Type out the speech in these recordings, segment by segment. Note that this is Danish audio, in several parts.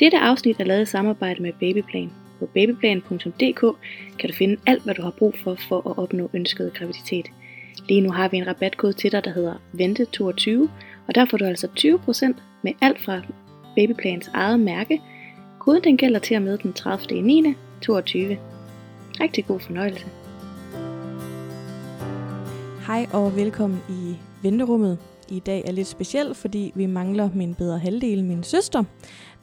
Dette afsnit er lavet i samarbejde med Babyplan. På babyplan.dk kan du finde alt, hvad du har brug for for at opnå ønsket graviditet. Lige nu har vi en rabatkode til dig, der hedder VENTE22, og der får du altså 20% med alt fra Babyplans eget mærke. Koden den gælder til og med den 30. 9. 22. Rigtig god fornøjelse. Hej og velkommen i venterummet. I dag er lidt specielt, fordi vi mangler min bedre halvdel, min søster.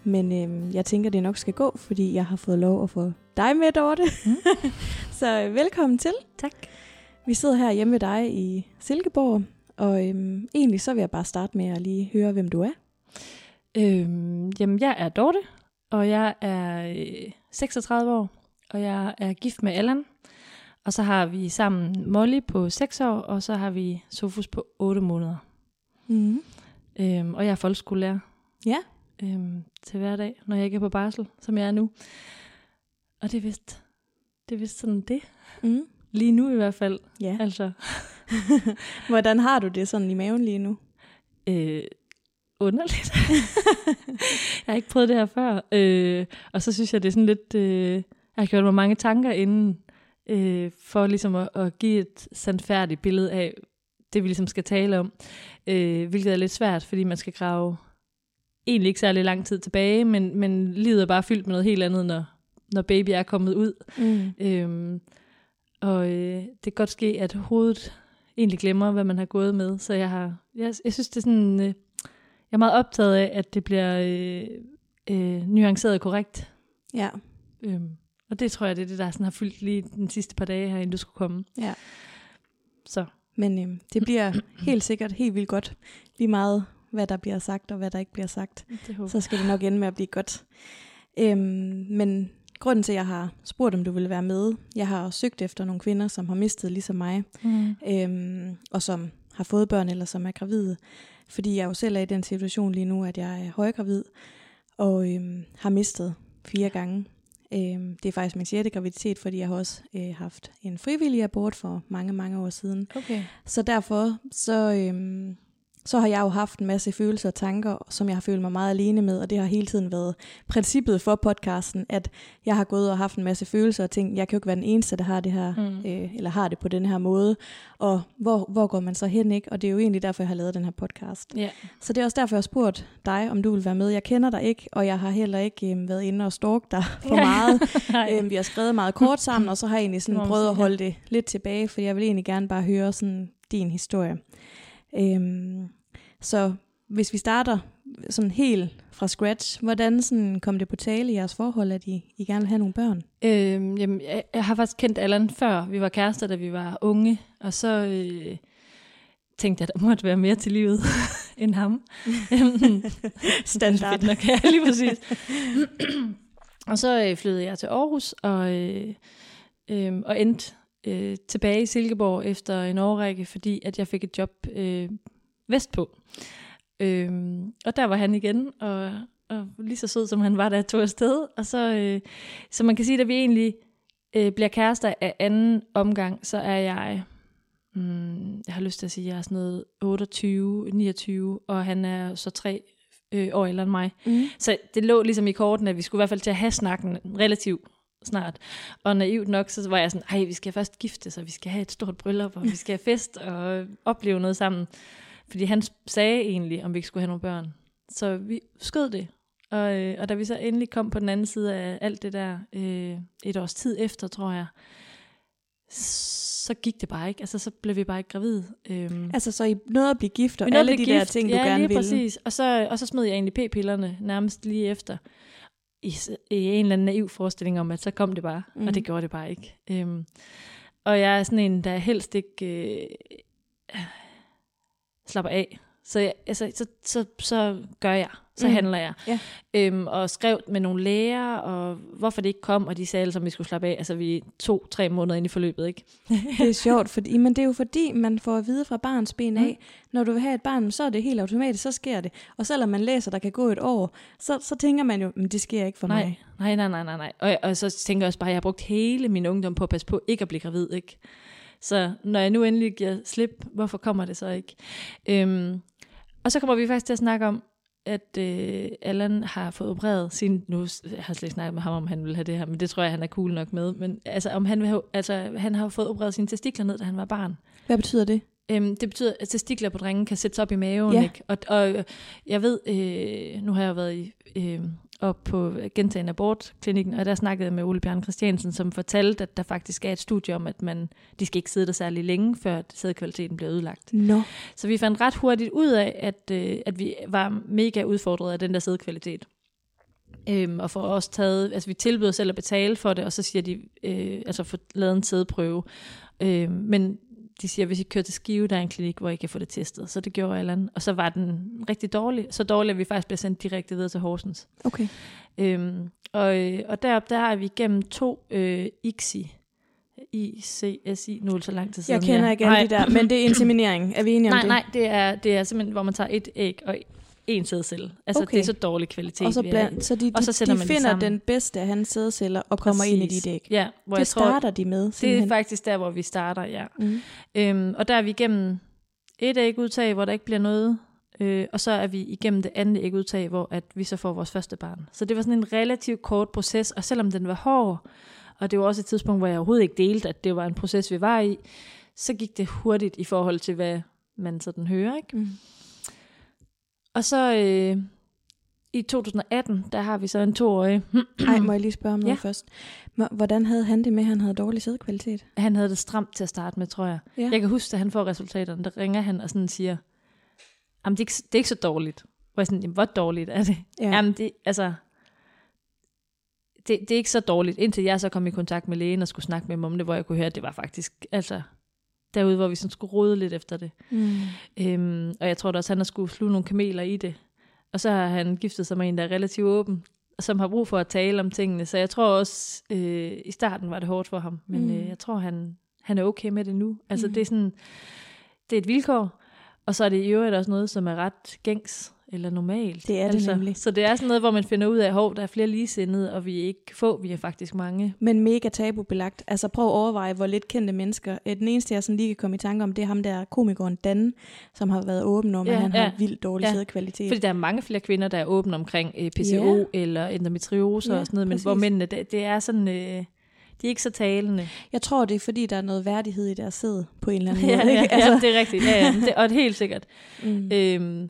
Men øhm, jeg tænker, det nok skal gå, fordi jeg har fået lov at få dig med, Dorte. Mm. så øh, velkommen til. Tak. Vi sidder her hjemme ved dig i Silkeborg, og øhm, egentlig så vil jeg bare starte med at lige høre, hvem du er. Øhm, jamen, jeg er Dorte, og jeg er øh, 36 år, og jeg er gift med Allan. Og så har vi sammen Molly på 6 år, og så har vi Sofus på 8 måneder. Mm. Øhm, og jeg er folkeskolelærer Ja, øhm, til hverdag, når jeg ikke er på barsel, som jeg er nu. Og det er vist, det er vist sådan det. mm. Lige nu i hvert fald. ja. Altså, Hvordan har du det sådan i maven lige nu? øh, underligt. jeg har ikke prøvet det her før. Øh, og så synes jeg, det er sådan lidt... Øh, jeg har gjort mig mange tanker inden, øh, for ligesom at, at give et sandfærdigt billede af det, vi ligesom skal tale om. Øh, hvilket er lidt svært, fordi man skal grave egentlig ikke særlig lang tid tilbage, men, men livet er bare fyldt med noget helt andet, når, når baby er kommet ud. Mm. Øhm, og øh, det kan godt ske, at hovedet egentlig glemmer, hvad man har gået med. Så jeg har, jeg, jeg synes, det er sådan, øh, jeg er meget optaget af, at det bliver øh, øh, nuanceret korrekt. Ja, Øhm, og det tror jeg, det er det, der sådan har fyldt lige den sidste par dage her, inden du skulle komme. ja. Så Men øhm, det bliver helt sikkert helt vildt godt. Lige meget, hvad der bliver sagt og hvad der ikke bliver sagt. så skal det nok ende med at blive godt. Øhm, men grunden til, at jeg har spurgt, om du ville være med, jeg har søgt efter nogle kvinder, som har mistet ligesom mig, mm. øhm, og som har fået børn eller som er gravide. Fordi jeg jo selv er i den situation lige nu, at jeg er højgravid og øhm, har mistet fire gange. Øhm, det er faktisk min sjette graviditet, fordi jeg har også øh, haft en frivillig abort for mange, mange år siden. Okay. Så derfor så, øhm, så har jeg jo haft en masse følelser og tanker, som jeg har følt mig meget alene med, og det har hele tiden været princippet for podcasten, at jeg har gået og haft en masse følelser og tænkt, jeg kan jo ikke være den eneste, der har det her, Mm. øh, eller har det på den her måde, og hvor, hvor går man så hen, ikke? Og det er jo egentlig derfor, jeg har lavet den her podcast. Ja. Så det er også derfor, jeg har spurgt dig, om du vil være med. Jeg kender dig ikke, og jeg har heller ikke øh, været inde og stalk dig for meget. Øhm, vi har skrevet meget kort sammen, og så har jeg egentlig sådan prøvet at holde det lidt tilbage, for jeg vil egentlig gerne bare høre sådan din historie. Øhm, så hvis vi starter sådan helt fra scratch, hvordan sådan kom det på tale i jeres forhold, at I, I gerne vil have nogle børn? Øhm, jamen, jeg, jeg har faktisk kendt Allan før. Vi var kærester, da vi var unge. Og så øh, tænkte jeg, at der måtte være mere til livet end ham. Standard. Fedt nok, ja, lige præcis. og så øh, flyttede jeg til Aarhus og, øh, øh, og endte øh, tilbage i Silkeborg efter en årrække, fordi at jeg fik et job øh, vestpå. Øh, og der var han igen, og, og lige så sød som han var, da jeg tog afsted. Og så, øh, så man kan sige, at vi egentlig øh, bliver kærester af anden omgang, så er jeg, mm, jeg har lyst til at sige, at jeg er sådan noget 28, 29, og han er så tre øh, år ældre end mig. Mm. Så det lå ligesom i korten, at vi skulle i hvert fald til at have snakken relativt snart. Og naivt nok, så var jeg sådan, ej, vi skal først gifte så vi skal have et stort bryllup, og vi skal have fest og opleve noget sammen. Fordi han sagde egentlig, om vi ikke skulle have nogle børn. Så vi skød det. Og, øh, og da vi så endelig kom på den anden side af alt det der, øh, et års tid efter, tror jeg, så gik det bare ikke. Altså, så blev vi bare ikke gravide. Øhm, Altså, så I nåede at blive gift, og alle de blive der gift. ting, du ja, gerne ville. præcis. Og så, og så smed jeg egentlig p-pillerne nærmest lige efter. I, I en eller anden naiv forestilling om, at så kom det bare. Mm. Og det gjorde det bare ikke. Øhm, og jeg er sådan en, der helst ikke øh, slapper af. Så, jeg, altså, så, så, så gør jeg. Så Mm. handler jeg. Ja. Øhm, og skrev med nogle læger, og hvorfor det ikke kom, og de sagde alle at vi skulle slappe af. Altså vi to-tre måneder ind i forløbet, ikke? Det er sjovt, fordi, men det er jo fordi, man får at vide fra barns ben af, Mm. når du vil have et barn, så er det helt automatisk, så sker det. Og selvom man læser, der kan gå et år, så, så tænker man jo, men det sker ikke for nej, mig. nej, nej, nej, nej, nej. Og, og så tænker jeg også bare, at jeg har brugt hele min ungdom på at passe på ikke at blive gravid, ikke? Så når jeg nu endelig giver slip, hvorfor kommer det så ikke? Øhm, og så kommer vi faktisk til at snakke om, at øh, Allan har fået opereret sin, nu jeg har slet ikke snakket med ham, om han vil have det her, men det tror jeg, han er cool nok med, men altså, om han, vil have, altså, han har fået opereret sine testikler ned, da han var barn. Hvad betyder det? Øhm, det betyder, at testikler på drengen kan sættes op i maven, Ja. ikke? Og, og øh, jeg ved, øh, nu har jeg været i, øh, op på gentagen abortklinikken, og der snakkede jeg med Ole Bjørn Christiansen, som fortalte, at der faktisk er et studie om, at man, de skal ikke sidde der særlig længe, før sædkvaliteten bliver ødelagt. Nå. Så vi fandt ret hurtigt ud af, at, øh, at vi var mega udfordret af den der sædkvalitet. Øhm, og for os taget, altså vi tilbyder selv at betale for det, og så siger de, øh, altså få lavet en sædprøve. Øh, men de siger, hvis I kører til Skive, der er en klinik, hvor I kan få det testet. Så det gjorde Allan. Og så var den rigtig dårlig. Så dårlig, at vi faktisk blev sendt direkte videre til Horsens. Okay. Øhm, og, øh, og deroppe, der er vi gennem to øh, ICSI. ICSI, nu er det så lang tid siden. Jeg kender ikke alle de der, men det er inseminering. Er vi enige om Nej, det? nej, det er, det er simpelthen, hvor man tager et æg og en sædcelle. Altså, Okay. det er så dårlig kvalitet, Og så, bland, så de, Og så sætter de man finder den bedste af hans sædceller og kommer ind i Præcis. dit æg. Ja, hvor Det jeg tror, starter de med, det er simpelthen. faktisk der, hvor vi starter, ja. Mm. Øhm, og der er vi igennem et ægudtag, hvor der ikke bliver noget, øh, og så er vi igennem det andet ægudtag, hvor at vi så får vores første barn. Så det var sådan en relativt kort proces, og selvom den var hård, og det var også et tidspunkt, hvor jeg overhovedet ikke delte, at det var en proces, vi var i, så gik det hurtigt i forhold til, hvad man sådan hører, ikke? Mm. Og så øh, i 2018, der har vi så en toårig. Ej, må jeg lige spørge om noget Ja. først? Hvordan havde han det med, at han havde dårlig sædkvalitet? Han havde det stramt til at starte med, tror jeg. Ja. Jeg kan huske, da han får resultaterne, der ringer han og sådan siger, jamen det er ikke, det er ikke så dårligt. Hvor jeg sådan, jamen, hvor dårligt er det? Ja. Jamen det, altså, det, det er ikke så dårligt, indtil jeg så kom i kontakt med lægen og skulle snakke med ham om det, hvor jeg kunne høre, at det var faktisk, altså, derude, hvor vi sådan skulle rode lidt efter det. Mm. Øhm, og jeg tror da også, han har skulle sluge nogle kameler i det. Og så har han giftet sig med en, der er relativt åben, og som har brug for at tale om tingene. Så jeg tror også, øh, i starten var det hårdt for ham, men Mm. mm. øh, jeg tror, han, han er okay med det nu. Altså Mm. det er sådan, det er et vilkår, og så er det i øvrigt også noget, som er ret gængs eller normalt. Det er det altså, nemlig. Så det er sådan noget, hvor man finder ud af, at der er flere ligesindede, og vi er ikke få, vi er faktisk mange. Men mega tabubelagt. Altså prøv at overveje, hvor lidt kendte mennesker. Øh, Den eneste, jeg sådan lige kan komme i tanke om, det er ham der komikeren Dan, som har været åben om, Ja, at han ja. har vildt dårlig Ja. sædkvalitet. Fordi der er mange flere kvinder, der er åbne omkring øh, PCO Ja. eller endometriose Ja, og sådan noget, men præcis. hvor mændene, det, det er sådan, øh, de er ikke så talende. Jeg tror, det er fordi, der er noget værdighed i deres sæd, på en eller anden ja, måde. ja, ikke? altså. ja, det er rigtigt. Ja, ja, det, og det er helt sikkert. mm. Øhm,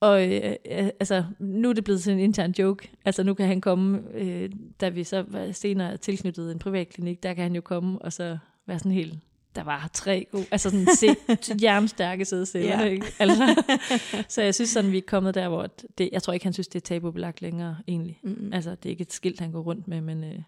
og øh, øh, altså, nu er det blevet sådan en intern joke. Altså nu kan han komme, øh, da vi så var senere tilknyttet en privatklinik, der kan han jo komme og så være sådan helt, der var tre gode, altså sådan se, jernstærke sædceller, Ja. ikke? Altså, så jeg synes sådan, vi er kommet der, hvor det, jeg tror ikke, han synes, det er tabubelagt længere egentlig. Mm. Altså det er ikke et skilt, han går rundt med, men øh,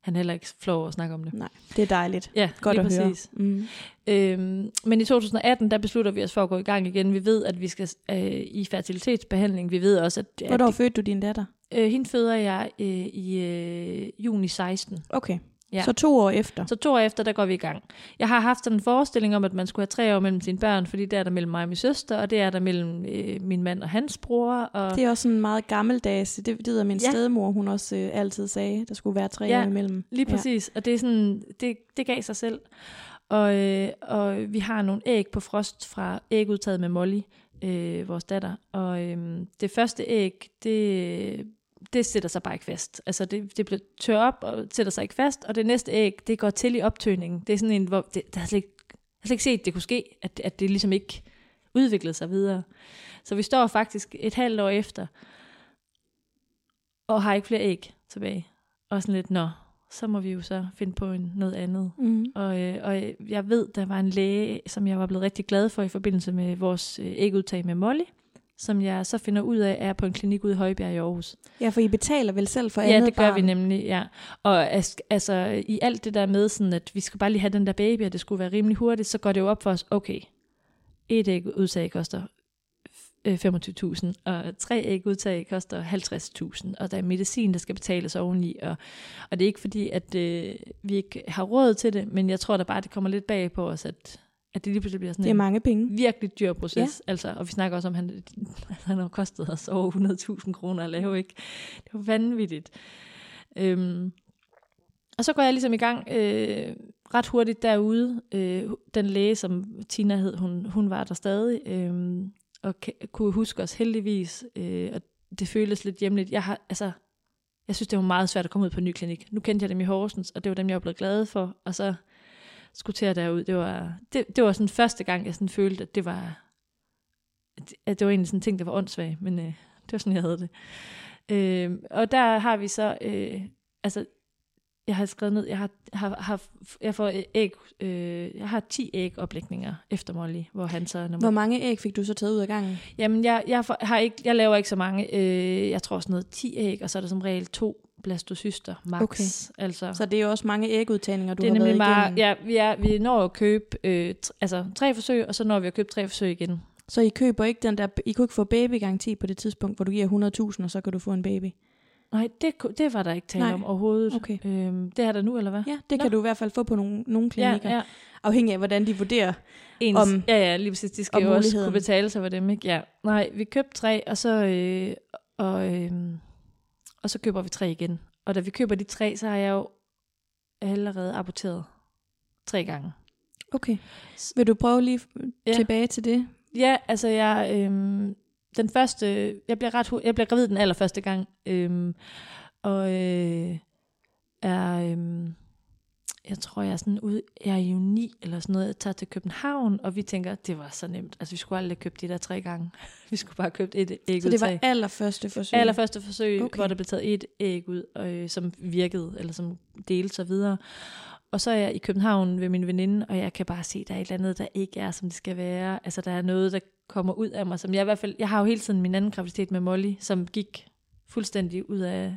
han er heller ikke flov at snakke om det. Nej, det er dejligt. Ja, Godt lige at høre. præcis. Mm. Øhm, men i 2018, der beslutter vi os for at gå i gang igen. Vi ved, at vi skal øh, i fertilitetsbehandling. Vi ved også, at, at Hvornår fødte du din datter? øh, hende føder jeg øh, i øh, juni 16. Okay, Ja. så to år efter. Så to år efter, der går vi i gang. Jeg har haft sådan en forestilling om, at man skulle have tre år mellem sine børn, fordi der er der mellem mig og min søster, og det er der mellem øh, min mand og hans bror. Og Det er også sådan meget gammeldags. Det, det ved min Ja. stedmor, hun også øh, altid sagde, der skulle være tre Ja, år imellem. Lige præcis, ja. og det er sådan, det, det gav sig selv. Og, øh, og vi har nogle æg på frost fra ægudtaget med Molly, øh, vores datter. Og øh, det første æg, det, det sætter sig bare ikke fast. Altså det, det bliver tør op og sætter sig ikke fast, og det næste æg, det går til i optøningen. Det er sådan en, hvor det, der har slet ikke, jeg har slet ikke set, det kunne ske, at, at det ligesom ikke udviklede sig videre. Så vi står faktisk et halvt år efter, og har ikke flere æg tilbage. Og sådan lidt, nå, så må vi jo så finde på en, noget andet. Mm. Og, øh, og jeg ved, der var en læge, som jeg var blevet rigtig glad for i forbindelse med vores øh, ægudtag med Molly, som jeg så finder ud af, er på en klinik ude i Højbjerg i Aarhus. Ja, for I betaler vel selv for Ja, andet det gør barn? vi nemlig, ja. Og altså, i alt det der med, sådan, at vi skal bare lige have den der baby, og det skulle være rimelig hurtigt, så går det jo op for os, okay, et æg udtag koster øh, 25.000, og tre æg udtag koster 50.000, og der er medicin, der skal betales oveni, og, og det er ikke fordi, at øh, vi ikke har råd til det, men jeg tror da bare, det kommer lidt bag på os, at, at det lige pludselig bliver sådan Det er en mange penge. virkelig dyr proces. Ja. Altså, og vi snakker også om, at han, han har kostet os over 100.000 kroner at lave, ikke? Det var vanvittigt. Øhm, og så går jeg ligesom i gang øh, ret hurtigt derude. Øh, den læge, som Tina hed, hun, hun var der stadig. Øh, og kunne huske os heldigvis, øh, og det føltes lidt hjemligt. Jeg har, altså, jeg synes, det var meget svært at komme ud på en ny klinik. Nu kendte jeg dem i Horsens, og det var dem, jeg var blevet glad for, og så skulle til at derud. Det var, det, det var sådan første gang, jeg sådan følte, at det var, at det var egentlig sådan en ting, der var åndssvagt, men øh, det var sådan, jeg havde det. Øh, og der har vi så, øh, altså, jeg har skrevet ned, jeg har, har, har jeg får æg, øh, jeg har 10 ægoplægninger efter Molly, hvor han så er nummer Hvor mange æg fik du så taget ud af gangen? Jamen, jeg, jeg, har ikke, jeg laver ikke så mange. Øh, jeg tror sådan noget 10 æg, og så er der som regel to blastocyster max. Okay. Altså, Så det er jo også mange ægudtagninger, du det er har været nemlig meget, igennem. ja, vi, er, vi når at købe øh, t- altså, tre forsøg, og så når vi at købe tre forsøg igen. Så I køber ikke den der, I kunne ikke få babygaranti på det tidspunkt, hvor du giver 100.000, og så kan du få en baby. Nej, det, det var der ikke tale Nej. om overhovedet. Okay. Øhm, det er der nu, eller hvad? Ja, det Nå. kan du i hvert fald få på nogle, nogle klinikker, ja, ja. afhængig af, hvordan de vurderer. Ens, Om- ja, ja, lige præcis. De skal jo også kunne betale sig for dem, ikke? Ja. Nej, vi købte tre, og så, øh, og, øh, og så køber vi tre igen. Og da vi køber de tre, så har jeg jo allerede aborteret tre gange. Okay. Vil du prøve lige Ja. tilbage til det? Ja, altså jeg, øhm, den første, jeg bliver ret, jeg bliver gravid den allerførste gang, øhm, og øh, er, øhm, jeg tror jeg er sådan ude, jeg er i uni eller sådan noget, jeg tager til København, og vi tænker, det var så nemt, altså vi skulle aldrig købe de der tre gange, vi skulle bare købe et æg Så ud det var allerførste forsøg? Allerførste forsøg. Okay. hvor der blev taget et æg ud, øh, som virkede, eller som delte sig videre. Og så er jeg i København ved min veninde, og jeg kan bare se, at der er et eller andet, der ikke er, som det skal være. Altså, der er noget, der kommer ud af mig, som jeg i hvert fald... Jeg har jo hele tiden min anden graviditet med Molly, som gik fuldstændig ud af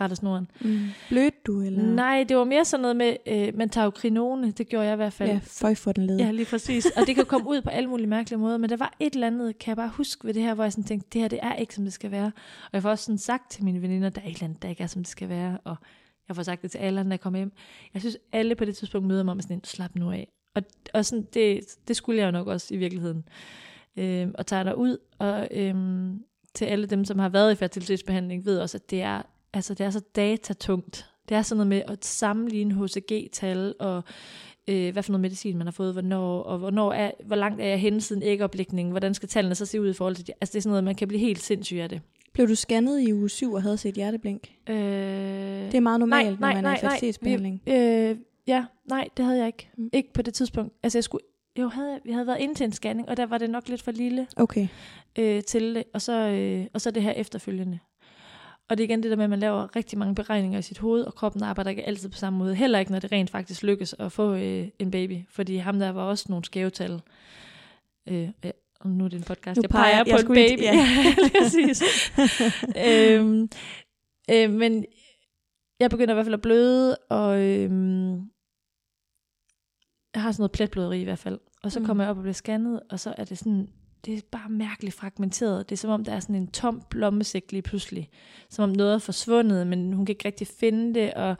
rettesnoren. Mm. Blødte du, eller? Nej, det var mere sådan noget med, øh, man tager jo krinone, det gjorde jeg i hvert fald. Ja, føj for den led. Ja, lige præcis. Og det kan komme ud på alle mulige mærkelige måder, men der var et eller andet, kan jeg bare huske ved det her, hvor jeg sådan tænkte, det her det er ikke, som det skal være. Og jeg får også sådan sagt til mine veninder, der er et eller andet, der ikke er, som det skal være. Og jeg får sagt det til alle, når jeg kommer hjem. Jeg synes, alle på det tidspunkt møder mig med sådan en, slap nu af. Og, og sådan, det, det skulle jeg jo nok også i virkeligheden. Øhm, og tager der ud, og øhm, til alle dem, som har været i fertilitetsbehandling, ved også, at det er, altså, det er så datatungt. Det er sådan noget med at sammenligne HCG-tal og øh, hvad for noget medicin man har fået, hvornår, og hvornår er, hvor langt er jeg henne siden ægoplægningen, hvordan skal tallene så se ud i forhold til det. Altså det er sådan noget, man kan blive helt sindssyg af det. Blev du scannet i uge 7 og havde set hjerteblink? Øh, Det er meget normalt, når man er i fertilitetsbehandling. Øh, ja, nej, det havde jeg ikke. Mm. Ikke på det tidspunkt. Altså jeg skulle, jo, havde, jeg- vi havde været inde til en scanning, og der var det nok lidt for lille Okay. øh, til det, og så, øh, og så det her efterfølgende. Og det er igen det der med, at man laver rigtig mange beregninger i sit hoved, og kroppen arbejder ikke altid på samme måde. Heller ikke, når det rent faktisk lykkes at få øh, en baby. Fordi ham der var også nogle skæve tal. Øh, ja, nu er det en podcast. Nu jeg peger- peger, jeg på en skulle lige- baby. ja. Ja, lige præcis. øhm, øh, men jeg begynder i hvert fald at bløde, og øhm, jeg har sådan noget pletbløderi i hvert fald. Og så Mm. kommer jeg op og bliver scannet, og så er det sådan, det er bare mærkeligt fragmenteret. Det er som om, der er sådan en tom blommesæk lige pludselig. Som om noget er forsvundet, men hun kan ikke rigtig finde det, og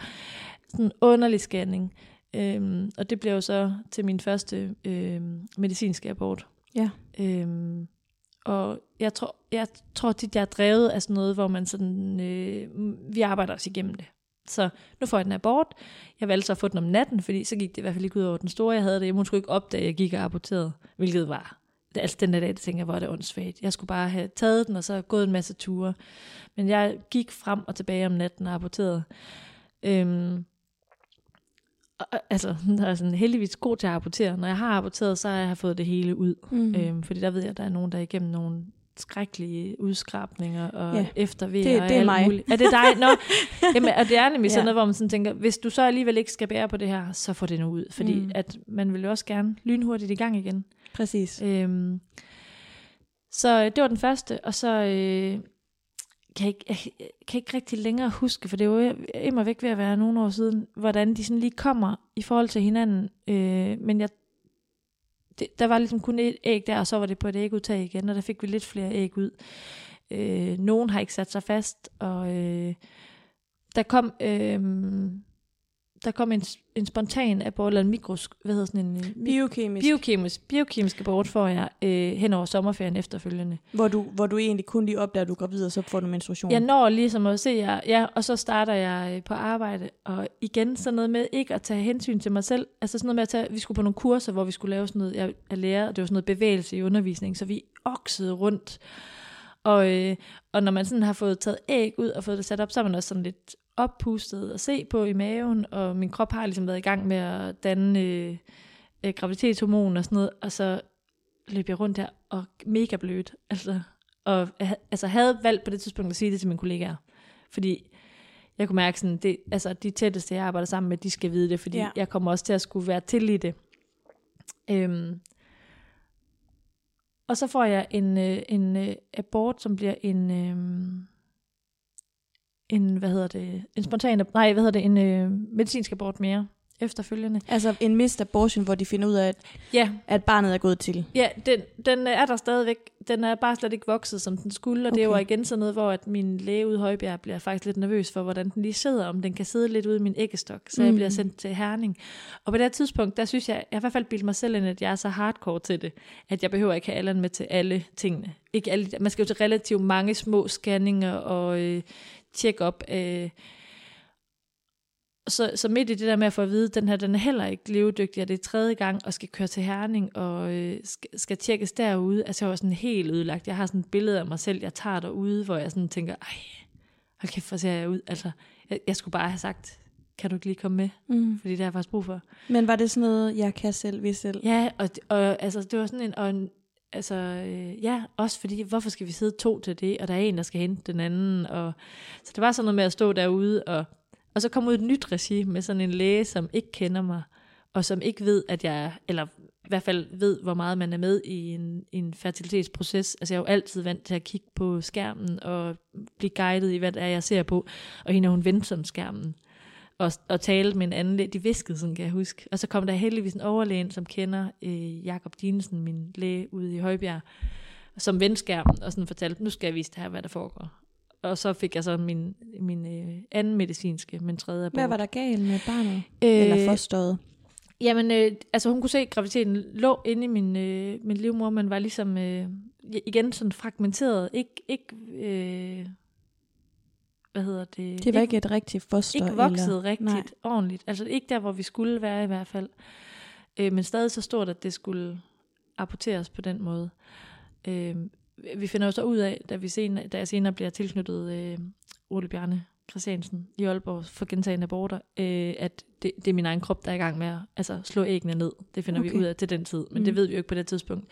sådan en underlig scanning. Øhm, og det bliver jo så til min første øhm, medicinske abort. Ja. Øhm, og jeg tror, jeg tror tit, jeg er drevet af sådan noget, hvor man sådan, øh, vi arbejder os igennem det. Så nu får jeg den abort. Jeg valgte så at få den om natten, fordi så gik det i hvert fald ikke ud over den store, jeg havde det. Hun skulle ikke opdage, at jeg gik og aborterede, hvilket var altså den der dag, der tænker jeg, hvor er det åndssvagt. Jeg skulle bare have taget den, og så gået en masse ture. Men jeg gik frem og tilbage om natten og aborterede. Øhm, og, og- altså, jeg er sådan heldigvis god til at abortere. Når jeg har aborteret, så har jeg fået det hele ud. Mm. Øhm, fordi der ved jeg, at der er nogen, der er igennem nogle skrækkelige udskrabninger og Ja, eftervejer det- og det er alt mig. muligt. Er det dig? Nå, jamen, og det er nemlig sådan Ja. noget, hvor man sådan tænker, hvis du så alligevel ikke skal bære på det her, så får det nu ud. Fordi mm. at man vil jo også gerne lynhurtigt i gang igen. Præcis. Øhm, så øh, det var den første, og så øh, kan jeg, ikke, jeg, jeg kan ikke rigtig længere huske, for det er jo immer væk ved at være nogle år siden, hvordan de sådan lige kommer i forhold til hinanden. Øh, men jeg, det, der var ligesom kun et æg der, og så var det på et ægudtag igen, og der fik vi lidt flere æg ud. Øh, nogen har ikke sat sig fast, og øh, der kom... Øh, der kom en, en spontan abort, eller en mikros, hvad hedder sådan en... mi- Biokemisk. biokemisk, biokemisk abort får jeg øh, hen over sommerferien efterfølgende. hvor, du, hvor du egentlig kun lige opdager, at du er gravid, og så får du menstruation. Jeg når ligesom at se jer, ja, og så starter jeg øh, på arbejde, og igen sådan noget med ikke at tage hensyn til mig selv, altså sådan noget med at tage, vi skulle på nogle kurser, hvor vi skulle lave sådan noget, jeg er lærer, og det var sådan noget bevægelse i undervisning, så vi oksede rundt, og, øh, og når man sådan har fået taget æg ud og fået det sat op, så er man også sådan lidt oppustet at se på i maven, og min krop har ligesom været i gang med at danne øh, øh, graviditetshormon og sådan noget, og så løb jeg rundt der og mega blødt, altså, og jeg altså havde valgt på det tidspunkt at sige det til mine kollegaer, fordi jeg kunne mærke sådan, det, altså de tætteste, jeg arbejder sammen med, de skal vide det, fordi ja. jeg kommer også til at skulle være til i det. Øhm, og så får jeg en, øh, en øh, abort, som bliver en, øh, en, hvad hedder det, en spontan, nej, hvad hedder det, en øh, medicinsk abort mere efterfølgende. Altså en mist abortion, hvor de finder ud af, at, Ja, at barnet er gået til. Ja, den, den er der stadigvæk. Den er bare slet ikke vokset, som den skulle, og okay. det Okay. igen sådan noget, hvor at min læge ude i Højbjerg bliver faktisk lidt nervøs for, hvordan den lige sidder, om den kan sidde lidt ude i min æggestok, så mm. jeg Mm. bliver sendt til Herning. Og på det her tidspunkt, der synes jeg, jeg har i hvert fald bildt mig selv ind, at jeg er så hardcore til det, at jeg behøver ikke have Allan med til alle tingene. Ikke alle, man skal jo til relativt mange små scanninger og øh, check-up. Øh, så, så midt i det der med at få at vide, at den her den er heller ikke levedygtig, og det er tredje gang, og skal køre til Herning, og øh, skal, skal tjekkes derude. Altså jeg var sådan helt ødelagt. Jeg har sådan et billede af mig selv, jeg tager derude, hvor jeg sådan tænker, ej, hold kæft, hvor ser jeg ud. Altså, jeg, jeg skulle bare have sagt, kan du ikke lige komme med? Mm. Fordi det har jeg faktisk brug for. Men var det sådan noget, jeg kan selv, vi selv? Ja, og, og altså, det var sådan en, og en altså, øh, ja, også fordi, hvorfor skal vi sidde to til det, og der er en, der skal hente den anden, og så det var sådan noget med at stå derude, og, og så komme ud i et nyt regi med sådan en læge, som ikke kender mig, og som ikke ved, at jeg, er- eller i hvert fald ved, hvor meget man er med i en, i en fertilitetsproces. Altså jeg er jo altid vant til at kigge på skærmen, og blive guidet i, hvad det er, jeg ser på, og hende hun vendte som skærmen og, og tale med en anden læge. De viskede sådan, kan jeg huske. Og så kom der heldigvis en overlæge, som kender øh, Jakob Dinesen, min læge ude i Højbjerg, som vendte skærmen og sådan fortalte, nu skal jeg vise det her, hvad der foregår. Og så fik jeg så min, min øh, anden medicinske, men tredje abort. Hvad var der galt med barnet? Øh, Eller fosteret? Jamen, øh, altså hun kunne se, at graviditeten lå inde i min, øh, min livmor, men var ligesom øh, igen sådan fragmenteret. Ikke, ikke øh, hvad hedder det? Det var ikke et rigtigt foster? ikke vokset eller? rigtigt Nej. ordentligt. Altså ikke der, hvor vi skulle være i hvert fald. Øh, men stadig så stort, at det skulle apporteres på den måde. Øh, vi finder jo så ud af, da, vi senere, da jeg senere bliver tilknyttet øh, Ole Bjarne Christiansen i Aalborg for gentagende aborter, øh, at det, det er min egen krop, der er i gang med at altså, slå æggene ned. Det finder okay. vi ud af til den tid, men Mm. det ved vi jo ikke på det tidspunkt.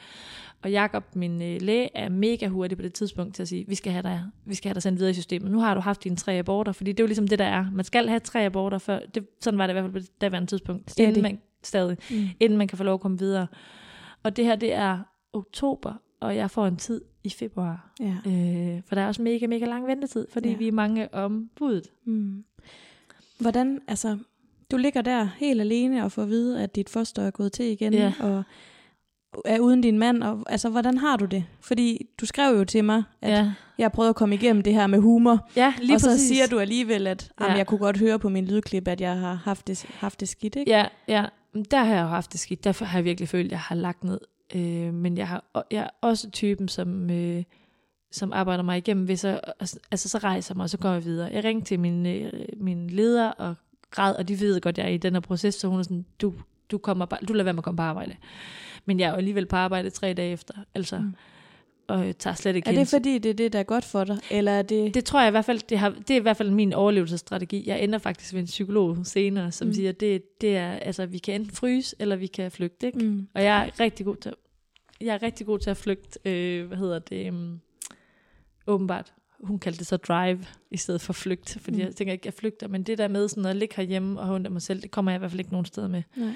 Og Jakob, min øh, læge, er mega hurtig på det tidspunkt til at sige, vi skal have dig, vi skal have dig sendt videre i systemet. Nu har du haft dine tre aborter, fordi det er jo ligesom det, der er. Man skal have tre aborter, før, det, sådan var det i hvert fald på det daværende tidspunkt, Stadig. inden man, stadig, Mm. inden man kan få lov at komme videre. Og det her, det er oktober, og jeg får en tid i februar. Ja. Øh, for der er også mega, mega lang ventetid, fordi Ja. ja. vi er mange om budet. Mm. Hvordan, altså, du ligger der helt alene og får at vide, at dit foster er gået til igen, Ja. og er uden din mand, og altså, hvordan har du det? Fordi du skrev jo til mig, at ja. jeg prøvet at komme igennem det her med humor, ja, lige og så præcis. siger du alligevel, at ja. Ja. jeg kunne godt høre på min lydklip, at jeg har haft det, haft det skidt, ikke? Ja, ja. Der har jeg jo haft det skidt. Derfor har jeg virkelig følt, at jeg har lagt ned. Øh, men jeg, har, jeg er også typen, som, øh, som arbejder mig igennem, hvis jeg, altså så rejser mig, og så går jeg videre. Jeg ringte til min, øh, min leder og græd, og de ved godt, at jeg er i den her proces, så hun er sådan, du, du, kommer bare, du lader være med at komme på arbejde. Men jeg er jo alligevel på arbejde tre dage efter, altså. Mm. Og tager slet ikke Er det hensyn- fordi, det er det, der er godt for dig? Eller er det... det tror jeg i hvert fald, det, har, det er i hvert fald min overlevelsesstrategi. Jeg ender faktisk ved en psykolog senere, som Mm. siger, det, det er, altså, vi kan enten fryse, eller vi kan flygte. Ikke? Mm. Og jeg er rigtig god til, jeg er rigtig god til at flygte, øh, hvad hedder det, um, åbenbart. Hun kaldte det så drive, i stedet for flygt, fordi mm. jeg tænker ikke, jeg flygter, men det der med sådan at ligge herhjemme og have ondt af mig selv, det kommer jeg i hvert fald ikke nogen steder med. Nej.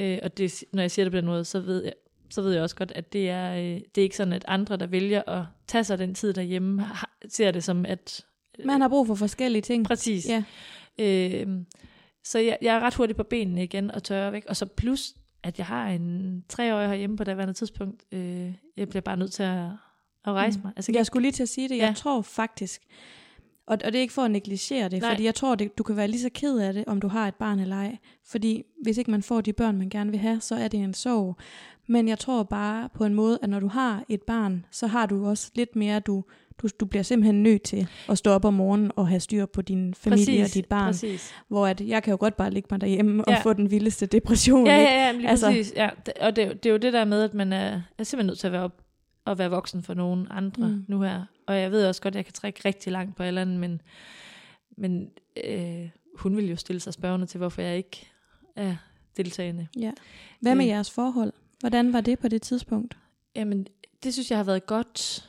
Øh, og det, når jeg siger det på den måde, så ved jeg, så ved jeg også godt, at det er, øh, det er ikke sådan, at andre, der vælger at tage sig den tid derhjemme, har, ser det som, at... Man har brug for forskellige ting. Præcis. Ja. Øh, så jeg, jeg er ret hurtigt på benene igen og tørre væk. Og så plus, at jeg har en treårig herhjemme på det tidspunkt. Øh, jeg bliver bare nødt til at, at rejse Mm. mig. Altså, Jeg skulle lige til at sige det. Jeg Ja. tror faktisk, Og, og det er ikke for at negligere det, Nej. fordi jeg tror, det, du kan være lige så ked af det, om du har et barn eller ej. Fordi hvis ikke man får de børn, man gerne vil have, så er det en sorg. Men jeg tror bare på en måde, at når du har et barn, så har du også lidt mere, du, du, du bliver simpelthen nødt til at stå op om morgenen og have styr på din familie præcis, og dit barn. Præcis. Hvor at jeg kan jo godt bare ligge mig derhjemme Ja. og få den vildeste depression. Ja, ja, ja, men lige Altså- præcis. Ja. Og det, er jo- det er jo det der med, at man er, er simpelthen nødt til at være, op, at være voksen for nogen andre mm. nu her. Og jeg ved også godt, at jeg kan trække rigtig langt på alderen, men, men øh, hun vil jo stille sig spørgende til, hvorfor jeg ikke er deltagende. Ja. Hvad med Øh. jeres forhold? Hvordan var det på det tidspunkt? Jamen, det synes jeg har været godt.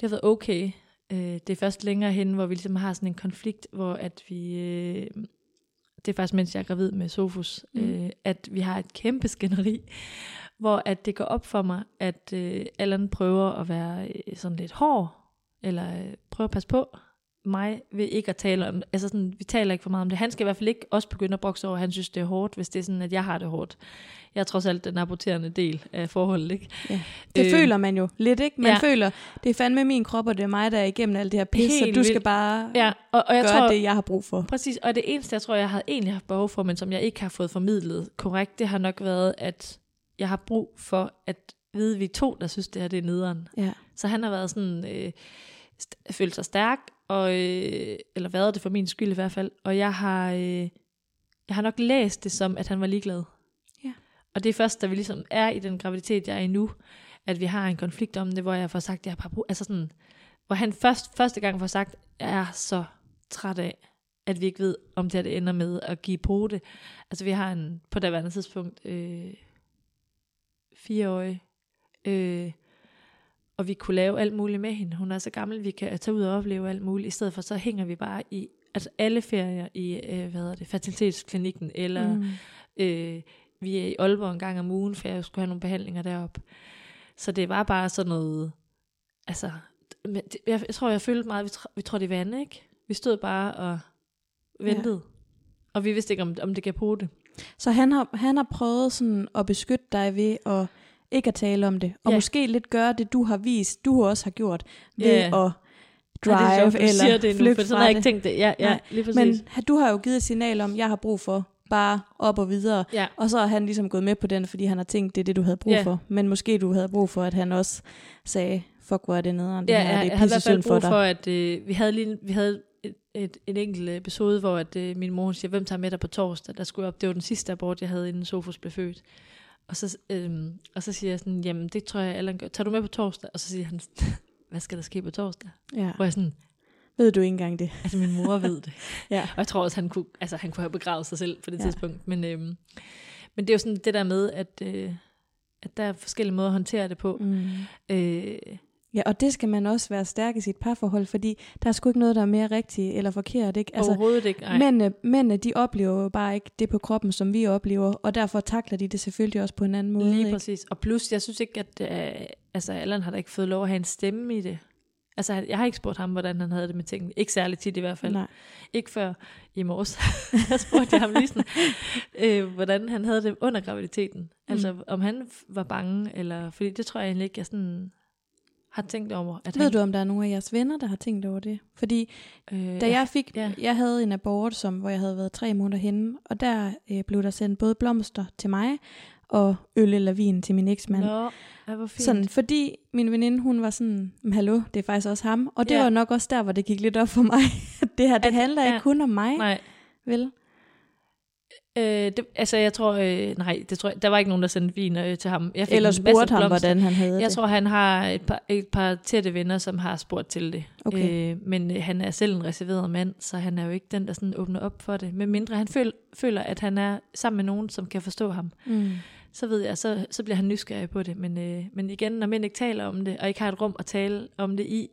Det har været okay. Øh, det er først længere hen, hvor vi ligesom har sådan en konflikt, hvor at vi... Øh, det er faktisk, mens jeg er gravid med Sofus, mm. øh, at vi har et kæmpe skænderi, hvor at det går op for mig, at øh, Allan prøver at være øh, sådan lidt hård, eller øh, prøver at passe på mig ved ikke at tale om Altså sådan, vi taler ikke for meget om det. Han skal i hvert fald ikke også begynde at brokse over, at han synes, det er hårdt, hvis det er sådan, at jeg har det hårdt. Jeg er trods alt den aborterende del af forholdet, ikke? Ja. Det Øh, føler man jo lidt, ikke? Man ja. føler, det er fandme min krop, og det er mig, der er igennem alt det her pis, så Helt du skal vildt. bare Ja, og, og jeg gøre tror, det, jeg har brug for. Præcis, og det eneste, jeg tror, jeg havde egentlig haft behov for, men som jeg ikke har fået formidlet korrekt, det har nok været, at jeg har brug for at vide, at vi er to, der synes, det her det er nederen. Ja. Så han har været sådan, øh, følt sig stærk, og, øh, eller været det for min skyld i hvert fald, og jeg har, øh, jeg har nok læst det som, at han var ligeglad. Ja. Og det er først, da vi ligesom er i den graviditet, jeg er i nu, at vi har en konflikt om det, hvor jeg får sagt, at jeg har bare brug, altså sådan, hvor han først, første gang får sagt, jeg er så træt af, at vi ikke ved, om det her det ender med at give på det. Altså vi har en, på daværende tidspunkt, øh, fireårig, øh, og vi kunne lave alt muligt med hende. Hun er så gammel, vi kan tage ud og opleve alt muligt. I stedet for, så hænger vi bare i altså alle ferier i, øh, hvad hedder det, fertilitetsklinikken, eller Mm. øh, vi er i Aalborg en gang om ugen, for jeg skulle have nogle behandlinger deroppe. Så det var bare sådan noget, altså, men det, jeg, jeg tror, jeg følte meget, vi, tr- vi trådte i vand, ikke? Vi stod bare og ventede. Ja. Og vi vidste ikke, om, om det gav på det. Så han har, han har prøvet sådan at beskytte dig ved at ikke at tale om det, og Ja. måske lidt gøre det, du har vist, du også har gjort, ved Ja. at Ja, drive det er sjovt, eller siger det nu, for sådan har jeg det. ikke tænkt det. Ja, ja Nej, lige præcis. Men du har jo givet et signal om, jeg har brug for bare op og videre. ja. Og så er han ligesom gået med på den, fordi han har tænkt, det er det, du havde brug Ja. for. Men måske du havde brug for, at han også sagde, fuck, hvor er det nederen, det Ja, her, jeg, det jeg er havde i hvert fald synd for brug dig. for, at øh, vi havde, lige, vi havde et, et, et enkelt episode, hvor at, øh, min mor siger, hvem tager med dig på torsdag? Der skulle jeg op. Det var den sidste abort, jeg havde, inden Sofus blev født. Og så, øhm, og så siger jeg sådan, jamen det tror jeg, Allan gør. Tager du med på torsdag? Og så siger han, hvad skal der ske på torsdag? Ja. Hvor jeg sådan, Ved du ikke engang det? altså min mor ved det. Ja. Og jeg tror også, han kunne, altså, han kunne have begravet sig selv på det Ja. tidspunkt. Men, øhm, men det er jo sådan det der med, at, øh, at der er forskellige måder at håndtere det på. Mm. Øh, Ja, og det skal man også være stærk i sit parforhold, fordi der er sgu ikke noget, der er mere rigtigt eller forkert. Ikke? altså, Overhovedet ikke. Mændene, mændene, de oplever jo bare ikke det på kroppen, som vi oplever, og derfor takler de det selvfølgelig også på en anden måde. Lige ikke? præcis. Og plus, jeg synes ikke, at øh, altså, Allan har da ikke fået lov at have en stemme i det. Altså, jeg har ikke spurgt ham, hvordan han havde det med tingene. Ikke særlig tit i hvert fald. Nej. Ikke før i morges. jeg spurgte ham lige sådan, øh, hvordan han havde det under graviditeten. Altså, Mm. om han var bange, eller... Fordi det tror jeg egentlig ikke, jeg sådan har tænkt over. At Ved han, du, om der er nogle af jeres venner, der har tænkt over det? Fordi øh, da jeg fik, ja. jeg havde en abort, som, hvor jeg havde været tre måneder henne, og der øh, blev der sendt både blomster til mig, og øl eller vin til min eksmand. Nå, ja, hvor fint. Sådan, fordi min veninde, hun var sådan, "Men hallo, det er faktisk også ham. Og det Ja. var nok også der, hvor det gik lidt op for mig. det her, det At- handler ja. ikke kun om mig, Nej, vel? Øh, det, altså jeg tror, øh, nej, det tror jeg, der var ikke nogen, der sendte vin øh, til ham. Jeg fik Eller spurgte ham, blomster. hvordan han havde Jeg det. tror, han har et par, et par tætte venner, som har spurgt til det. Okay. Øh, men øh, han er selv en reserveret mand, så han er jo ikke den, der sådan åbner op for det. Men mindre han føl, føler, at han er sammen med nogen, som kan forstå ham, Mm. så ved jeg, så, så bliver han nysgerrig på det. Men, øh, men igen, når mænd ikke taler om det, og ikke har et rum at tale om det i,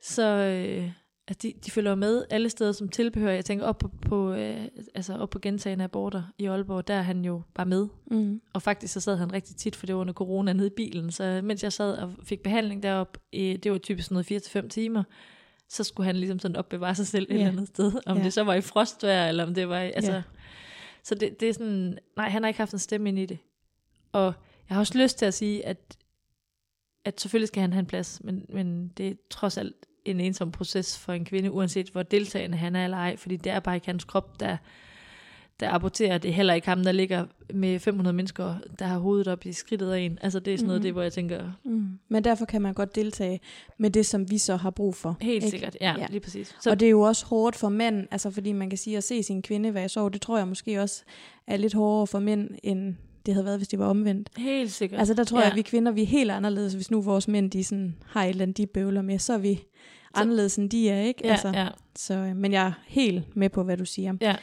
så øh, at de, de følger med alle steder som tilbehør. Jeg tænker op på, på, øh, altså op på gentagende aborter i Aalborg, der er han jo bare med. Mm. Og faktisk så sad han rigtig tit, for det var under corona nede i bilen. Så mens jeg sad og fik behandling deroppe, øh, det var typisk sådan noget 4-5 timer, så skulle han ligesom sådan opbevare sig selv et eller andet sted. Om Ja. det så var i frostvejr, eller om det var i, altså... Ja. Så det, det er sådan, nej, han har ikke haft en stemme ind i det. Og jeg har også lyst til at sige, at, at selvfølgelig skal han have en plads, men, men det er trods alt en ensom proces for en kvinde, uanset hvor deltagende han er eller ej, fordi det er bare ikke hans krop, der, der aborterer. Det er heller ikke ham, der ligger med 500 mennesker, der har hovedet op i skridtet af en. Altså det er sådan noget, Mhm. det, hvor jeg tænker, Mm. Men derfor kan man godt deltage med det, som vi så har brug for. helt ikke? sikkert, ja, Ja. lige præcis. Så, og det er jo også hårdt for mænd, altså fordi man kan sige, at se sin kvinde være i sorg, det tror jeg måske også er lidt hårdere for mænd, end det havde været, hvis det var omvendt. helt sikkert. Altså der tror Ja. jeg, at vi kvinder, vi er helt anderledes, hvis nu vores mænd, de sådan, har et eller andet, de bøvler med, så er vi anderledes, end de er, ikke? ja, altså, ja, Så, øh, men jeg er helt med på, hvad du siger. ja.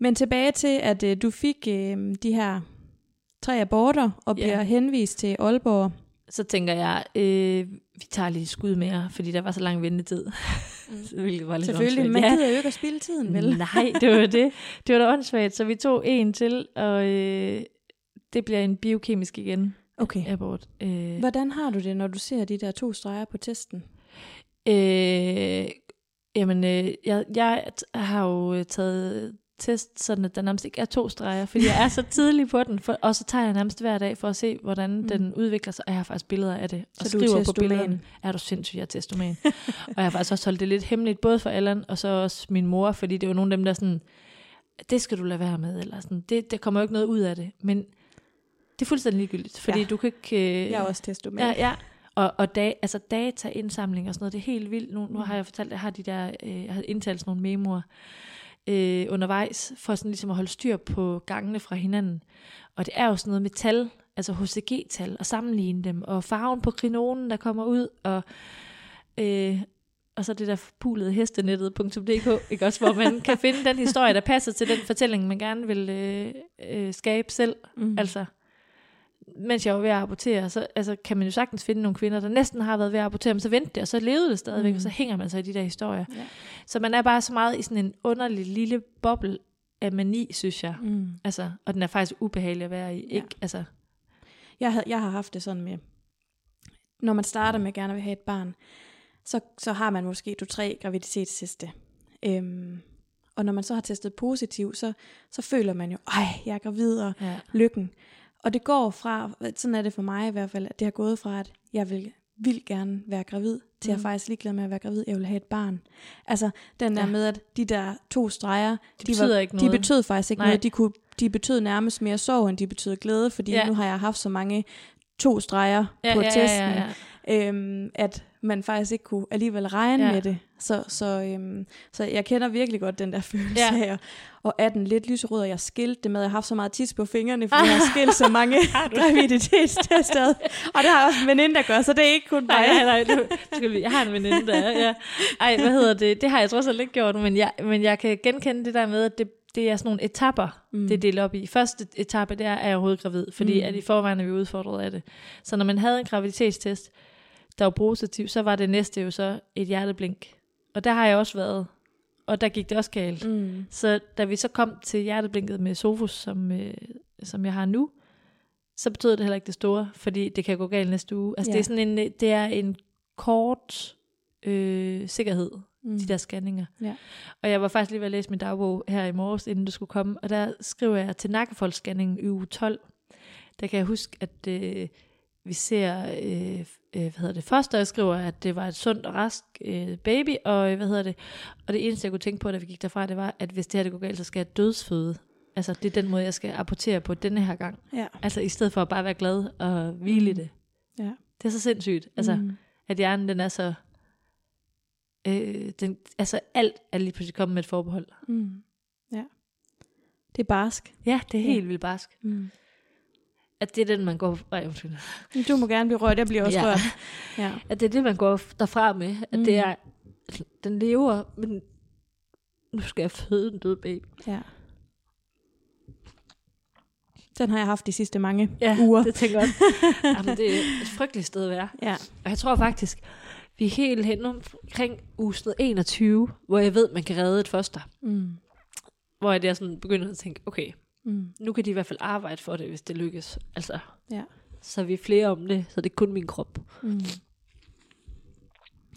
Men tilbage til, at øh, du fik øh, de her tre aborter, og Ja. bliver henvist til Aalborg. Så tænker jeg, øh, vi tager lige skud mere, fordi der var så lang ventetid. Hvilket var lidt Selvfølgelig, åndssvagt. man Ja. gider jo ikke at spille tiden, vel? Nej, det var det. Det var da åndssvagt. Så vi tog en til, og øh, det bliver en biokemisk igen Okay. abort. Øh, Hvordan har du det, når du ser de der to streger på testen? øh, jamen, øh, jeg, jeg har jo øh, taget test, sådan at der nærmest ikke er to streger, fordi jeg er så tidlig på den, for, og så tager jeg nærmest hver dag for at se, hvordan Mm. den udvikler sig, og jeg har faktisk billeder af det, og Så er skriver på billederne. Er du sindssygt, jeg er testoman. og jeg har faktisk også holdt det lidt hemmeligt, både for Allan og så også min mor, fordi det var nogle af dem, der sådan, det skal du lade være med, eller sådan, det, det kommer jo ikke noget ud af det, men det er fuldstændig ligegyldigt, fordi Ja. du kan ikke... Øh, Jeg er også testoman. Ja, ja. Og, og da, altså dataindsamling og sådan noget, det er helt vildt. Nu, nu har jeg fortalt, at jeg har de der, øh, jeg har indtalt sådan nogle memoer øh, undervejs, for sådan ligesom at holde styr på gangene fra hinanden. Og det er jo sådan noget med tal, altså HCG-tal, og sammenligne dem, og farven på krinonen, der kommer ud, og, øh, og så det der pulede hestenettet.dk, ikke også, hvor man kan finde den historie, der passer til den fortælling, man gerne vil øh, øh, skabe selv. Mm. Altså, mens jeg var ved at abortere, så altså, kan man jo sagtens finde nogle kvinder, der næsten har været ved at abortere, men så ventede det, og så levede det stadigvæk, Mm. og så hænger man sig i de der historier. Ja. Så man er bare så meget i sådan en underlig lille boble af mani, synes jeg. Mm. Altså, og den er faktisk ubehagelig at være i. Ja. Ikke? Altså, Jeg, havde, jeg har haft det sådan med, når man starter med at gerne vil have et barn, så, så har man måske to-tre graviditetsteste. Øhm, og når man så har testet positiv, så, så føler man jo, ej, jeg er gravid, og ja. lykken. Og det går fra, sådan er det for mig i hvert fald, at det har gået fra, at jeg vil, vil gerne være gravid, til mm. jeg er faktisk ligeglad med at være gravid, jeg vil have et barn. Altså den der Ja. med, at de der to streger, Det betyder var, ikke de noget. betød faktisk ikke Nej. noget. De, kunne, de betød nærmest mere sorg, end de betød glæde, fordi ja. Nu har jeg haft så mange to streger ja, på ja, testen, Ja, ja, ja. Øhm, at man faktisk ikke kunne alligevel regne Ja. med det. Så, så, øhm, så jeg kender virkelig godt den der følelse Ja. af, og er den lidt lyserød, og jeg skilte det med, at jeg har haft så meget tis på fingrene, fordi jeg har skilt så mange graviditetstester. Og det har også en veninde, der gør, så det er ikke kun mig. Nej, nej, nej. Jeg har en veninde, der er, ja. Ej, hvad hedder det? Det har jeg trods alt ikke gjort, men jeg, men jeg kan genkende det der med, at det, det er sådan nogle etapper, Mm. det er delt op i. Første etape, det er, er jeg overhovedet gravid, fordi mm. at i forvejen er vi udfordret af det. Så når man havde en graviditetstest, der var positiv, så var det næste jo så et hjerteblink. Og der har jeg også været, og der gik det også galt. Mm. Så da vi så kom til hjerteblinket med Sofus, som, øh, som jeg har nu, så betød det heller ikke det store, fordi det kan gå galt næste uge. Altså Ja. det, er sådan en, øh, det er en kort øh, sikkerhed, Mm. de der scanninger. Ja. Og jeg var faktisk lige ved at læse min dagbog her i morges, inden du skulle komme, og der skriver jeg til nakkefoldsscanningen i uge 12. Der kan jeg huske, at øh, vi ser, øh, øh, hvad hedder det, først, og jeg skriver, at det var et sundt og rask øh, baby, og øh, hvad hedder det, og det eneste, jeg kunne tænke på, da vi gik derfra, det var, at hvis det her det går galt, så skal jeg dødsføde. Altså, det er den måde, jeg skal apportere på denne her gang. Ja. Altså, i stedet for at bare være glad og hvile i det. Ja. Det er så sindssygt, altså, Mm. at hjernen, den er så... Øh, den, altså, alt er lige pludselig kommet med et forbehold. Mm. Ja. Det er barsk. Ja, det er Ja. helt vildt barsk. Mm. At det er den, man går... Nej, undskyld. Du må gerne blive rørt, jeg bliver også Ja. rørt. Ja. At det er det, man går derfra med. At Mm. det er... Den lever, men nu skal jeg føde en død baby. ja. Den har jeg haft de sidste mange Ja, uger. det tænker jeg. Jamen, det er et frygteligt sted at være. Ja. Og jeg tror faktisk, vi er helt hen omkring uge sådan noget 21, hvor jeg ved, man kan redde et foster. Mm. Hvor jeg der sådan begynder at tænke, okay, Mm. nu kan de i hvert fald arbejde for det, hvis det lykkes. Altså, Ja. så er vi flere om det, så det er kun min krop. Mm.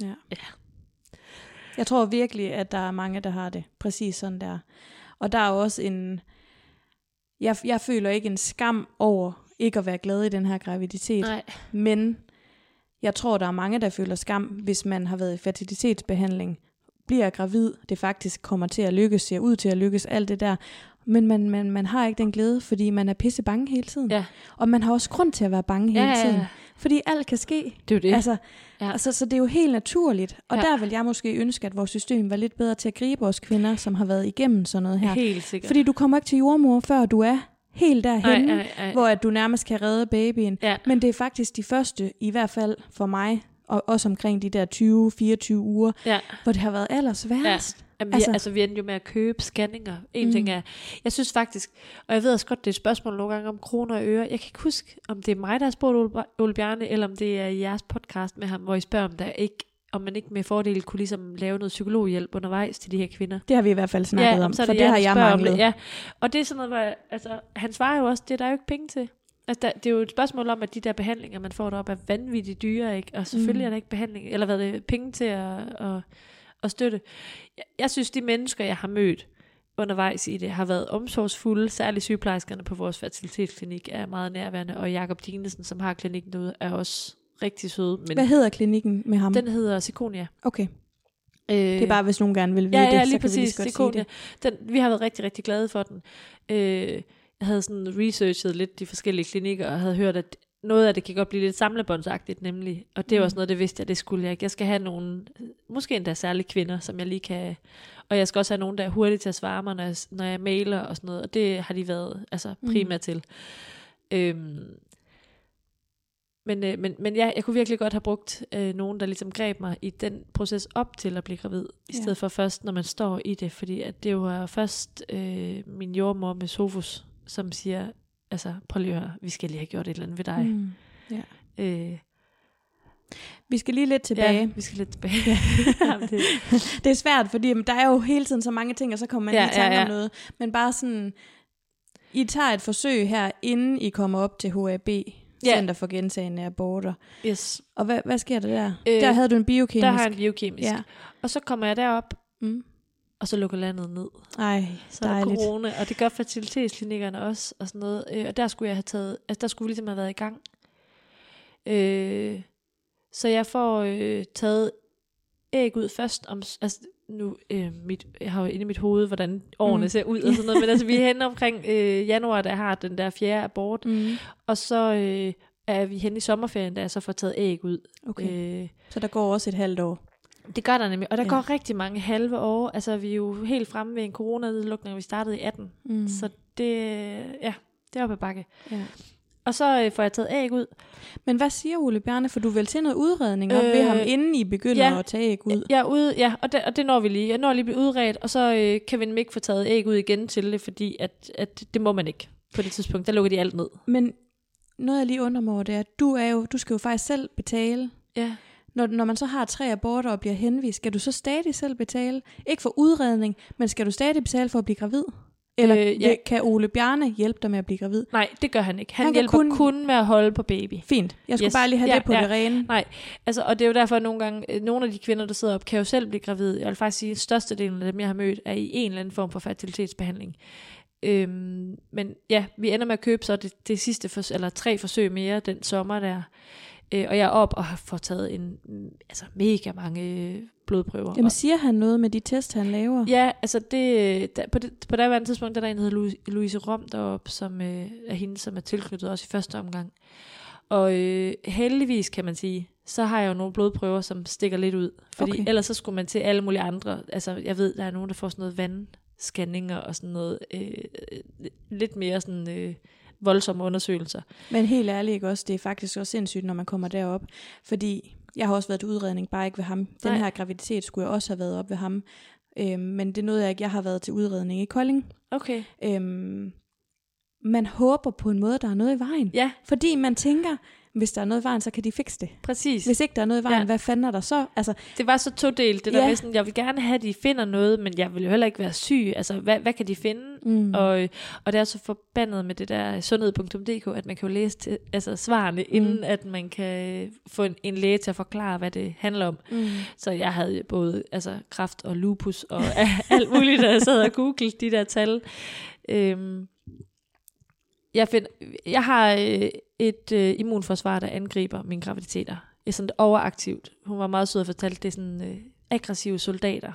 Ja. Ja. Jeg tror virkelig, at der er mange, der har det præcis sådan der. Og der er også en... Jeg, jeg føler ikke en skam over ikke at være glad i den her graviditet. Nej. Men Jeg tror, der er mange, der føler skam, hvis man har været i fertilitetsbehandling, bliver gravid, det faktisk kommer til at lykkes, ser ud til at lykkes, alt det der. Men man, man, man har ikke den glæde, fordi man er pisse bange hele tiden. Ja. Og man har også grund til at være bange hele Ja, ja, ja. tiden. Fordi alt kan ske. Det er jo det. Altså, Ja. ja. altså, så det er jo helt naturligt. Og Ja. ja. der vil jeg måske ønske, at vores system var lidt bedre til at gribe os kvinder, som har været igennem sådan noget her. Helt sikkert. Fordi du kommer ikke til jordmor, før du er helt derhen, Ej, ej, ej. hvor at du nærmest kan redde babyen. Ja. Men det er faktisk de første, i hvert fald for mig, og også omkring de der 20-24 uger, Ja. hvor det har været allersværest. Jamen, vi, altså, Altså- altså, vi endte jo med at købe scanninger. En mm. Ting er, jeg synes faktisk, og jeg ved også godt, det er et spørgsmål nogle gange om kroner og øre. Jeg kan ikke huske, om det er mig, der har spurgt Ole, Bjarne, eller om det er jeres podcast med ham, hvor I spørger, om, der ikke, om man ikke med fordel kunne ligesom lave noget psykologhjælp undervejs til de her kvinder. Det har vi i hvert fald snakket om, så for det jer, har jeg om manglet. det. Ja. Og det er sådan noget, hvor, altså, han svarer jo også, det er der jo ikke penge til. Altså, der, det er jo et spørgsmål om, at de der behandlinger, man får deroppe, er vanvittigt dyre, ikke? Og selvfølgelig Mm. er der ikke behandling, eller hvad det er, penge til at, at, at støtte. Jeg, jeg synes, de mennesker, jeg har mødt undervejs i det, har været omsorgsfulde. Særligt sygeplejerskerne på vores fertilitetsklinik er meget nærværende, og Jakob Dinesen, som har klinikken derude, er også rigtig søde. Men Hvad hedder klinikken med ham? den hedder Sikonia. Okay, Øh, det er bare, hvis nogen gerne vil vide ja, det, ja, så lige kan vi lige præcis. godt sige det. Den, vi har været rigtig, rigtig glade for den. Øh, jeg havde sådan researchet lidt de forskellige klinikker, og havde hørt, at noget af det kan godt blive lidt samlebåndsagtigt, nemlig. Og det er Mm. også noget, det vidste jeg, det skulle jeg ikke. Jeg skal have nogle, måske endda særlige kvinder, som jeg lige kan... Og jeg skal også have nogen, der er hurtige til at svare mig, når jeg, når jeg mailer og sådan noget. Og det har de været altså, Mm. primært til. Øhm, men, øh, men, men ja, jeg kunne virkelig godt have brugt øh, nogen, der ligesom greb mig i den proces op til at blive gravid, i Ja. stedet for først, når man står i det. Fordi at det var først øh, min jordmor med Sofus, som siger, altså prøv lige at høre, vi skal lige have gjort et eller andet ved dig. Mm. Ja. Øh, Vi skal lige lidt tilbage. Ja, vi skal lidt tilbage. Det, Det er svært, fordi der er jo hele tiden så mange ting, og så kommer man Ja, lige i tanke ja, ja, om noget. Men bare sådan, I tager et forsøg her, inden I kommer op til HAB, Ja. Center for Gentagende Aborter. yes. Og hvad, hvad sker der der? Øh, der havde du en biokemisk. Der har jeg en biokemisk. Ja. Og så kommer jeg derop, Mm. Og så lukker landet ned. Ej, Så er der dejligt. corona, og det gør fertilitetsklinikkerne også, og sådan noget. Øh, og der skulle jeg have taget, altså der skulle vi ligesom have været i gang. Øh, så jeg får øh, taget æg ud først, om, altså nu, øh, mit, jeg har jo inde i mit hoved, hvordan årene Mm. ser ud og sådan noget, men altså vi er henne omkring øh, januar, der har den der fjerde abort, Mm. og så øh, er vi henne i sommerferien, da jeg så får taget æg ud. Okay. Øh, Så der går også et halvt år. Det gør der nemlig, og der ja. Ja. går rigtig mange halve år. Altså, vi er jo helt fremme ved en coronanedlukning, vi startede i 18. Mm. Så det, ja, det er oppe ad bakke. Ja. Og så øh, får jeg taget æg ud. Men hvad siger Ole Bjarne? For du vil til noget udredning op Øh, ved ham, inden I begynder ja. at tage æg ud. Er ude, ja, og det, og det når vi lige. Jeg når lige blive udredt, og så øh, kan vi nemlig ikke få taget æg ud igen til det, fordi at, at det må man ikke på det tidspunkt. Der lukker de alt ned. Men noget jeg lige undrer mig over, det er, at du, er jo, du skal jo faktisk selv betale Ja. Når, når man så har tre aborter og bliver henvist, skal du så stadig selv betale? Ikke for udredning, men skal du stadig betale for at blive gravid? Eller Øh, ja. kan Ole Bjarne hjælpe dig med at blive gravid? Nej, det gør han ikke. Han, han hjælper kun... kun- med at holde på baby. Fint. Jeg skulle Yes. bare lige have Ja, det på ja. det rene. Nej, altså, og det er jo derfor, at nogle gange, øh, nogle af de kvinder, der sidder op, kan jo selv blive gravide. Jeg vil faktisk sige, at størstedelen af dem, jeg har mødt, er i en eller anden form for fertilitetsbehandling. Øhm, men ja, vi ender med at købe så det, det sidste, for, eller tre forsøg mere den sommer der. Øh, og jeg er op og har fået taget en, altså mega mange øh, blodprøver. Jamen siger han noget med de test, han laver? Ja, altså det, der, på, det, på det tidspunkt, der er der en, der hedder Louise, Rom deroppe, som øh, er hende, som er tilknyttet også i første omgang. Og øh, heldigvis, kan man sige, så har jeg jo nogle blodprøver, som stikker lidt ud. Fordi. Okay. ellers så skulle man til alle mulige andre. Altså, jeg ved, der er nogen, der får sådan noget vandscanninger og sådan noget øh, lidt mere sådan øh, voldsomme undersøgelser. Men helt ærligt ikke også, det er faktisk også sindssygt, når man kommer derop. Fordi jeg har også været til udredning, bare ikke ved ham. Den Nej. Her graviditet skulle jeg også have været op ved ham. Øhm, men det nåede jeg ikke. Jeg har været til udredning i Kolding. Okay. Øhm, man håber på en måde, der er noget i vejen. Ja, Fordi man tænker, hvis der er noget i vejen, så kan de fikse det. præcis. Hvis ikke der er noget i vejen, Ja. hvad fanden er der så? Altså, Det var så todelt, det der Ja. med sådan, jeg vil gerne have, at de finder noget, men jeg vil jo heller ikke være syg. Altså, hvad, hvad kan de finde? mm. Og, og det er så forbandet med det der sundhed.dk, at man kan jo læse til, altså svarene, mm. inden at man kan få en, en læge til at forklare, hvad det handler om. mm. Så jeg havde både altså, kraft og lupus og alt muligt, da jeg sad og googlede de der tal. Øhm, jeg, find, jeg har øh, et øh, immunforsvar, der angriber mine graviditeter. er sådan overaktivt. Hun var meget sød og fortalte, det er sådan øh, aggressive soldater.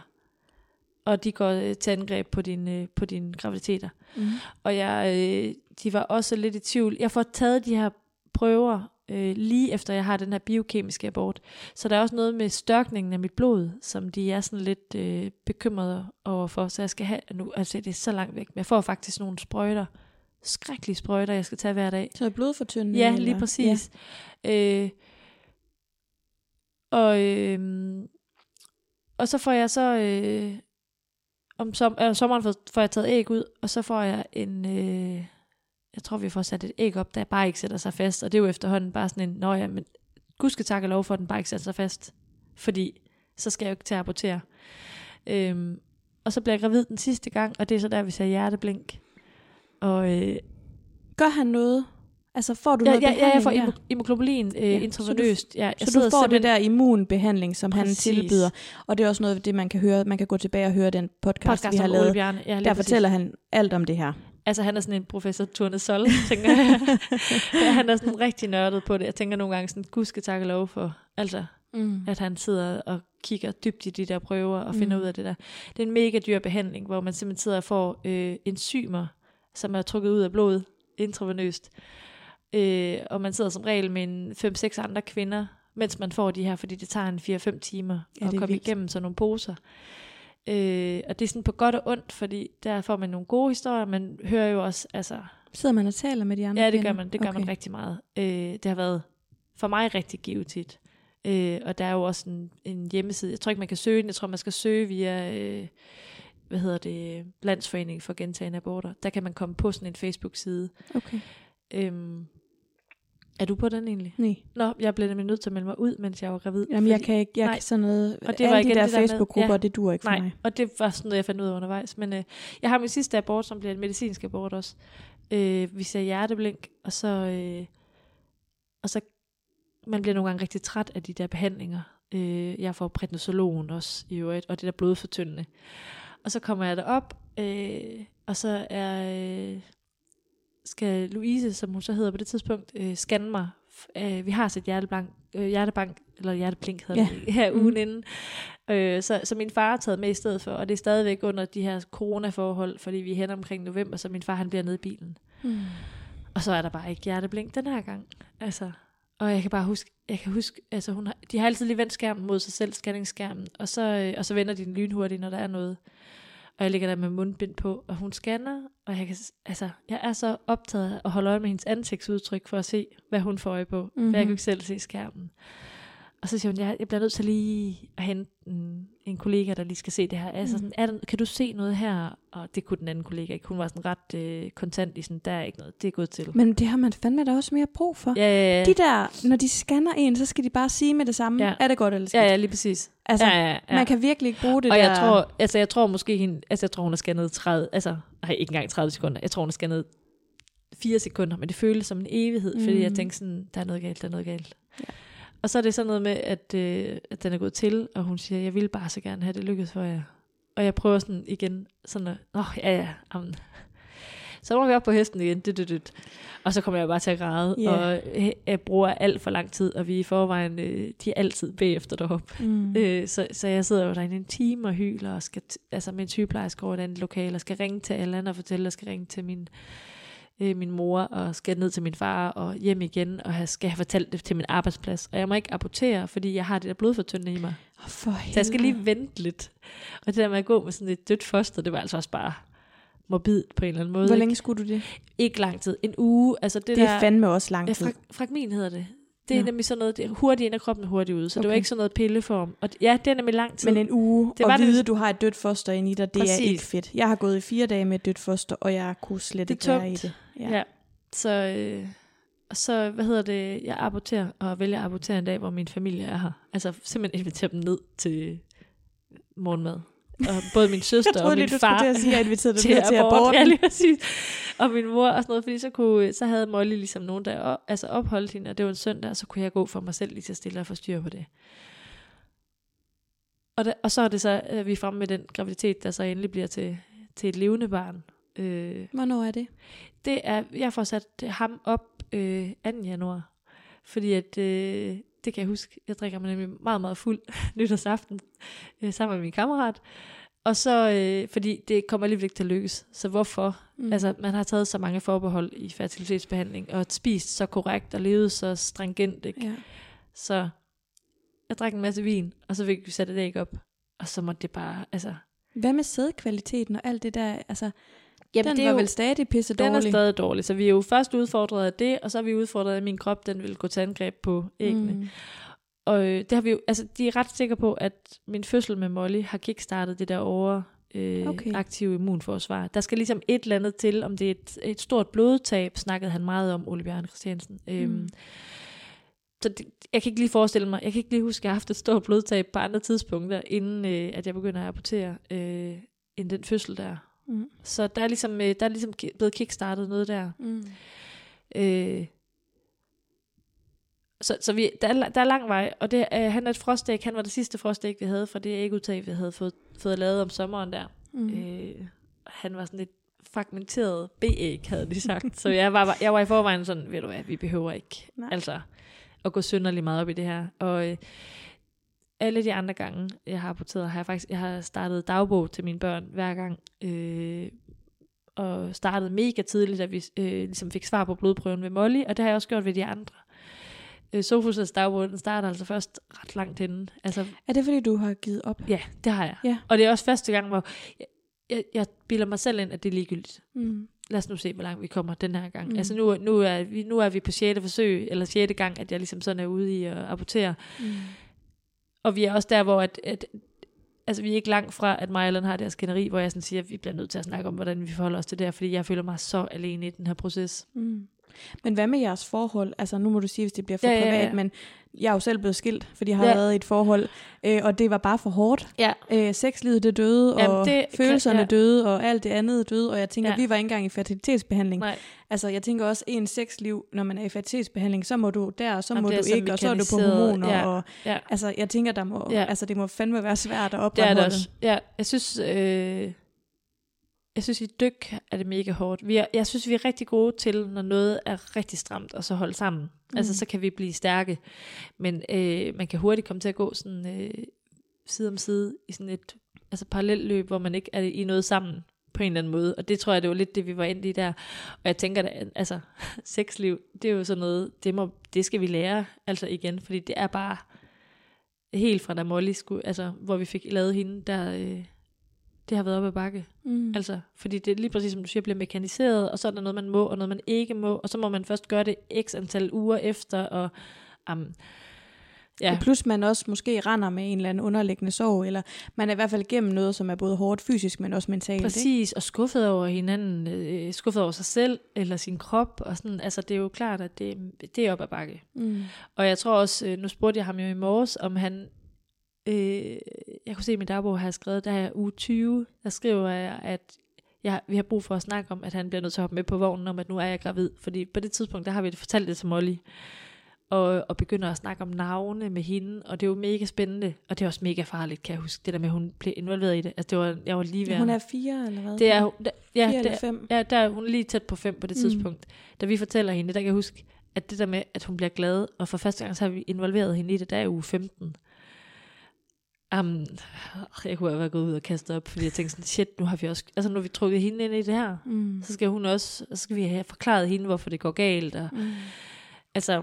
Og de går øh, til angreb på, din, øh, på dine graviditeter. Mm. Og jeg, øh, de var også lidt i tvivl. Jeg får taget de her prøver øh, lige efter jeg har den her biokemiske abort. Så der er også noget med størkningen af mit blod, som de er sådan lidt øh, bekymrede overfor. Så jeg skal have, nu altså det er så langt væk, men jeg får faktisk nogle sprøjter, skrækkelige sprøjter, jeg skal tage hver dag. Så er blodfortyndende? Ja, eller? lige præcis. Ja. Øh, og, øh, og så får jeg så, øh, om som, øh, sommeren får, får jeg taget æg ud, og så får jeg en, øh, jeg tror vi får sat et æg op, der bare ikke sætter sig fast, og det er jo efterhånden bare sådan en, nå ja, men gud skal takke lov for, at den bare ikke sætter sig fast, fordi så skal jeg jo ikke til at abortere. Øhm, og så bliver jeg gravid den sidste gang, og det er så der, vi ser hjerteblink. Og øh, Gør han noget? Altså får du ja, noget ja, ja, jeg behandling får der? immunoglobulin øh, Ja, ja, så du- intravenøst. Ja, jeg Så du får det der immunbehandling, som han Præcis. tilbyder. Og det er også noget af det, man kan høre. Man kan gå tilbage og høre den podcast, podcast vi har lavet. Ja, Der præcis. fortæller han alt om det her. Altså han er sådan en professor Turne Sol, tænker jeg. ja, han er sådan rigtig nørdet på det. Jeg tænker nogle gange sådan, gud skal takke lov for, altså, Mm. at han sidder og kigger dybt i de der prøver og Mm. finder ud af det der. Det er en mega dyr behandling, hvor man simpelthen sidder og får øh, enzymer, som er trukket ud af blodet intravenøst. Øh, og man sidder som regel med en 5-6 andre kvinder, mens man får de her, fordi det tager en 4-5 timer Ja, at komme vildt. igennem sådan nogle poser. Øh, og det er sådan på godt og ondt, fordi der får man nogle gode historier, man hører jo også, altså, Sidder man og taler med de andre Ja, det gør man. Det gør okay. man rigtig meget. Øh, det har været for mig rigtig givetigt. Øh, og der er jo også en, en hjemmeside. Jeg tror ikke, man kan søge den. Jeg tror, man skal søge via, øh, hvad hedder det, Landsforening for gentagende aborter. Der kan man komme på sådan en Facebook-side. Okay. Øhm, er du på den egentlig? Nej. Nå, jeg blev nemlig nødt til at melde mig ud, mens jeg var gravid. Jamen, jeg fordi- kan ikke, jeg nej. kan sådan noget, Og det var alle de der det der med- Facebook-grupper, ja. det dur ikke for Nej, mig. og det var sådan noget, jeg fandt ud af undervejs. Men øh, jeg har min sidste abort, som bliver en medicinsk abort også. Øh, vi ser hjerteblink, og så, øh, og så man bliver nogle gange rigtig træt af de der behandlinger. Øh, jeg får prednisolon også i øvrigt, og det der blodfortyndende. Og så kommer jeg derop, øh, og så er, øh, skal Louise, som hun så hedder på det tidspunkt, øh, scanne mig. Øh, vi har set hjertebank, øh, hjertebank, eller hjerteblink hedder Ja. det, her ugen Mhm. inden. Øh, så, så min far har taget med i stedet for, og det er stadigvæk under de her coronaforhold, fordi vi er hen omkring november, så min far han bliver nede i bilen. Mm. Og så er der bare ikke hjerteblink den her gang. Altså, og jeg kan bare huske, jeg kan huske, altså hun har, de har altid lige vendt skærmen mod sig selv, scanningsskærmen, og så, øh, og så vender de den lynhurtigt, når der er noget. Og jeg ligger der med mundbind på, og hun scanner, og jeg, kan, altså, jeg er så optaget af at holde øje med hendes ansigtsudtryk, for at se, hvad hun får øje på. Mm-hmm. For jeg kan Mhm. jo ikke selv se skærmen. Og så siger hun, jeg, jeg bliver nødt til lige at hente en, en kollega, der lige skal se det her. Altså, Mm. sådan, er der, kan du se noget her? Og det kunne den anden kollega ikke. Hun var sådan ret øh, kontant i sådan, der er ikke noget, det er gået til. Men det har man fandme da også mere brug for. Ja, ja, ja. De der, når de scanner en, så skal de bare sige med det samme, Ja. er det godt eller skidt? Ja, ja, lige præcis. Altså, ja, ja, ja. man kan virkelig ikke bruge det og der. jeg tror, altså jeg tror måske hende, altså jeg tror hun har scannet 30, altså nej, ikke engang 30 sekunder. Jeg tror hun har scannet 4 sekunder, men det føles som en evighed, fordi jeg Mhm. tænkte sådan, der er noget galt, der er noget galt. Ja. Og så er det sådan noget med, at, øh, at den er gået til, og hun siger, jeg vil bare så gerne have det lykkedes for jer. Og jeg prøver sådan igen, sådan at, åh, ja, ja, amen. Så må vi op på hesten igen, dyt, dyt, dyt. Og så kommer jeg bare til at græde, Ja. og øh, jeg bruger alt for lang tid, og vi i forvejen, øh, de er altid bagefter deroppe. Mm. Øh, så, så jeg sidder jo derinde en time og hyler, og skal altså en sygeplejerske over i et andet lokale, og skal ringe til alle andre og fortælle, og skal ringe til min, øh, min mor, og skal ned til min far, og hjem igen, og have, skal have fortalt det til min arbejdsplads. Og jeg må ikke abortere, fordi jeg har det der blodfortyndende i mig. Oh, for Så jeg skal lige vente lidt. Og det der med at gå med sådan et dødt foster, det var altså også bare morbid på en eller anden måde. Hvor ikke? længe skulle du det? Ikke lang tid. En uge. Altså det, Det der, er fandme også lang Ja, tid. frag- fragmin hedder det. Det er Nå. nemlig sådan noget, det er hurtigt ind i kroppen og hurtigt ud. Så okay. det var ikke sådan noget pilleform. Og ja, det er nemlig lang tid. Men en uge, Det var og det- vide, du har et dødt foster inde i dig, det Præcis. er ikke fedt. Jeg har gået i fire dage med et dødt foster, og jeg kunne slet Det ikke være i det. Ja. ja. Så, øh, og så, hvad hedder det, jeg aborterer, og vælger at abortere en dag, hvor min familie er her. Altså simpelthen invitere dem ned til morgenmad. Og både min søster Jeg og troede min lige, far at sige, at jeg dig til, ned til abort. aborten. Ja, lige præcis. Og min mor og sådan noget, fordi så, kunne, så havde Molly ligesom nogen, der op, altså opholdt hende, og det var en søndag, og så kunne jeg gå for mig selv lige til stille og få styr på det. Og, der, og så er det så, at vi er fremme med den graviditet, der så endelig bliver til, til et levende barn. Øh, Hvornår er det? det er, jeg får sat ham op øh, 2. januar, fordi at øh, det kan jeg huske. Jeg drikker mig nemlig meget, meget fuld nytårsaften øh, sammen med min kammerat. Og så, øh, fordi det kommer alligevel ikke til at lykkes. Så hvorfor? Mm. Altså, man har taget så mange forbehold i fertilitetsbehandling, og spist så korrekt, og levet så stringent, ikke? Ja. Så jeg drak en masse vin, og så fik vi sat et æg op. Og så måtte det bare, altså... Hvad med sædkvaliteten og alt det der? Altså, Jamen, den det er var jo- vel stadig pisse Den er dårlig. stadig dårlig, så vi er jo først udfordret af det, og så er vi udfordret af, at min krop den vil gå til angreb på æggene. Mm. Og øh, det har vi jo, altså, de er ret sikre på, at min fødsel med Molly har kickstartet det der over øh, Okay. aktive immunforsvar. Der skal ligesom et eller andet til, om det er et, et stort blodtab, snakkede han meget om, Ole Bjørn Christiansen. Mm. Øhm, så det, jeg kan ikke lige forestille mig, jeg kan ikke lige huske, at jeg har haft et stort blodtab på andre tidspunkter, inden øh, at jeg begynder at rapportere, øh, end den fødsel der. Mm. Så der er ligesom, øh, der er ligesom blevet kickstartet noget der. Mm. Øh, så så vi, der, er, der er lang vej, og det, øh, han er et frostæg. Han var det sidste frostæg, vi havde, fra det ægudtag, vi havde fået, fået lavet om sommeren der. Mm. Mm. Øh, han var sådan lidt fragmenteret B-æg, havde de sagt. så jeg var, jeg var i forvejen sådan, ved du hvad, vi behøver ikke Nej. altså, at gå synderligt meget op i det her. Og øh, alle de andre gange, jeg har rapporteret, har jeg faktisk jeg har startet dagbog til mine børn hver gang. Øh, og startede mega tidligt, da vi øh, ligesom fik svar på blodprøven ved Molly, og det har jeg også gjort ved de andre. Øh, Sofus' dagbog, den starter altså først ret langt inden. Altså, Er det fordi, du har givet op? ja, det har jeg. Ja. Og det er også første gang, hvor jeg, jeg, jeg bilder mig selv ind, at det er ligegyldigt. Mm. Lad os nu se, hvor langt vi kommer den her gang. Mm. Altså nu, nu, er vi, nu er vi på 6. forsøg, eller 6. gang, at jeg ligesom sådan er ude i at rapportere. Mm. Og vi er også der, hvor at, at altså vi er ikke langt fra, at mig har det har deres skænderi, hvor jeg sådan siger, at vi bliver nødt til at snakke om, hvordan vi forholder os til det her, fordi jeg føler mig så alene i den her proces. Mm. Men hvad med jeres forhold? Altså nu må du sige, hvis det bliver for Ja, ja, ja. privat, men jeg er jo selv blevet skilt, fordi jeg har Ja. været i et forhold, øh, og det var bare for hårdt. Ja, Øh, sexlivet det døde, Jamen, og det kan- følelserne ja. døde, og alt det andet døde, og jeg tænker, Ja. vi var ikke engang i fertilitetsbehandling. nej. Altså jeg tænker også, en sexliv, når man er i fertilitetsbehandling, så må du der, og så Jamen, må det du ikke, og så er du på hormoner, Ja. og Ja. altså jeg tænker, der må, Ja. altså, det må fandme være svært at Det opretholde. er det også. Ja, jeg synes, øh, jeg synes i dyk er det mega hårdt. Vi er, jeg synes, vi er rigtig gode til, når noget er rigtig stramt, og så holde sammen. Mm. Altså, så kan vi blive stærke. Men øh, man kan hurtigt komme til at gå sådan øh, side om side i sådan et altså parallelløb, hvor man ikke er i noget sammen på en eller anden måde. Og det tror jeg, det var lidt det, vi var inde i der. Og jeg tænker, at altså, sexliv, det er jo sådan noget, det, må, det skal vi lære altså igen, fordi det er bare helt fra da Molly skulle, altså, hvor vi fik lavet hende, der, øh, det har været op ad bakke. Mm. Altså, fordi det er lige præcis som du siger, bliver mekaniseret, og så er der noget, man må, og noget, man ikke må, og så må man først gøre det x antal uger efter, og um, Ja. ja, Plus man også måske render med en eller anden underliggende sorg, eller man er i hvert fald igennem noget, som er både hårdt fysisk, men også mentalt. Ikke? præcis, og skuffet over hinanden, øh, skuffet over sig selv, eller sin krop, og sådan, altså det er jo klart, at det, det er op ad bakke. Mm. Og jeg tror også, øh, nu spurgte jeg ham jo i morges, om han, øh, jeg kunne se i min dagbog, har skrevet, der er uge 20, der skriver jeg, at jeg, vi har brug for at snakke om, at han bliver nødt til at hoppe med på vognen om, at nu er jeg gravid. Fordi på det tidspunkt, der har vi det fortalt det til Molly. Og, og begynder at snakke om navne med hende, og det er jo mega spændende, og det er også mega farligt, kan jeg huske, det der med, at hun blev involveret i det. Altså, det var, jeg var lige ved Hun at- er fire, eller hvad? det er, da- ja, fire det, eller fem. Ja, der er hun er lige tæt på fem på det Mm. tidspunkt. Da vi fortæller hende, der kan jeg huske, at det der med, at hun bliver glad, og for første gang så har vi involveret hende i det, der er uge 15. Um, jeg kunne have været gået ud og kastet op, fordi jeg tænkte sådan, shit, nu har vi også, altså nu har vi trukket hende ind i det her. Mm. Så skal hun også, så skal vi have forklaret hende, hvorfor det går galt. Og, Mm. altså,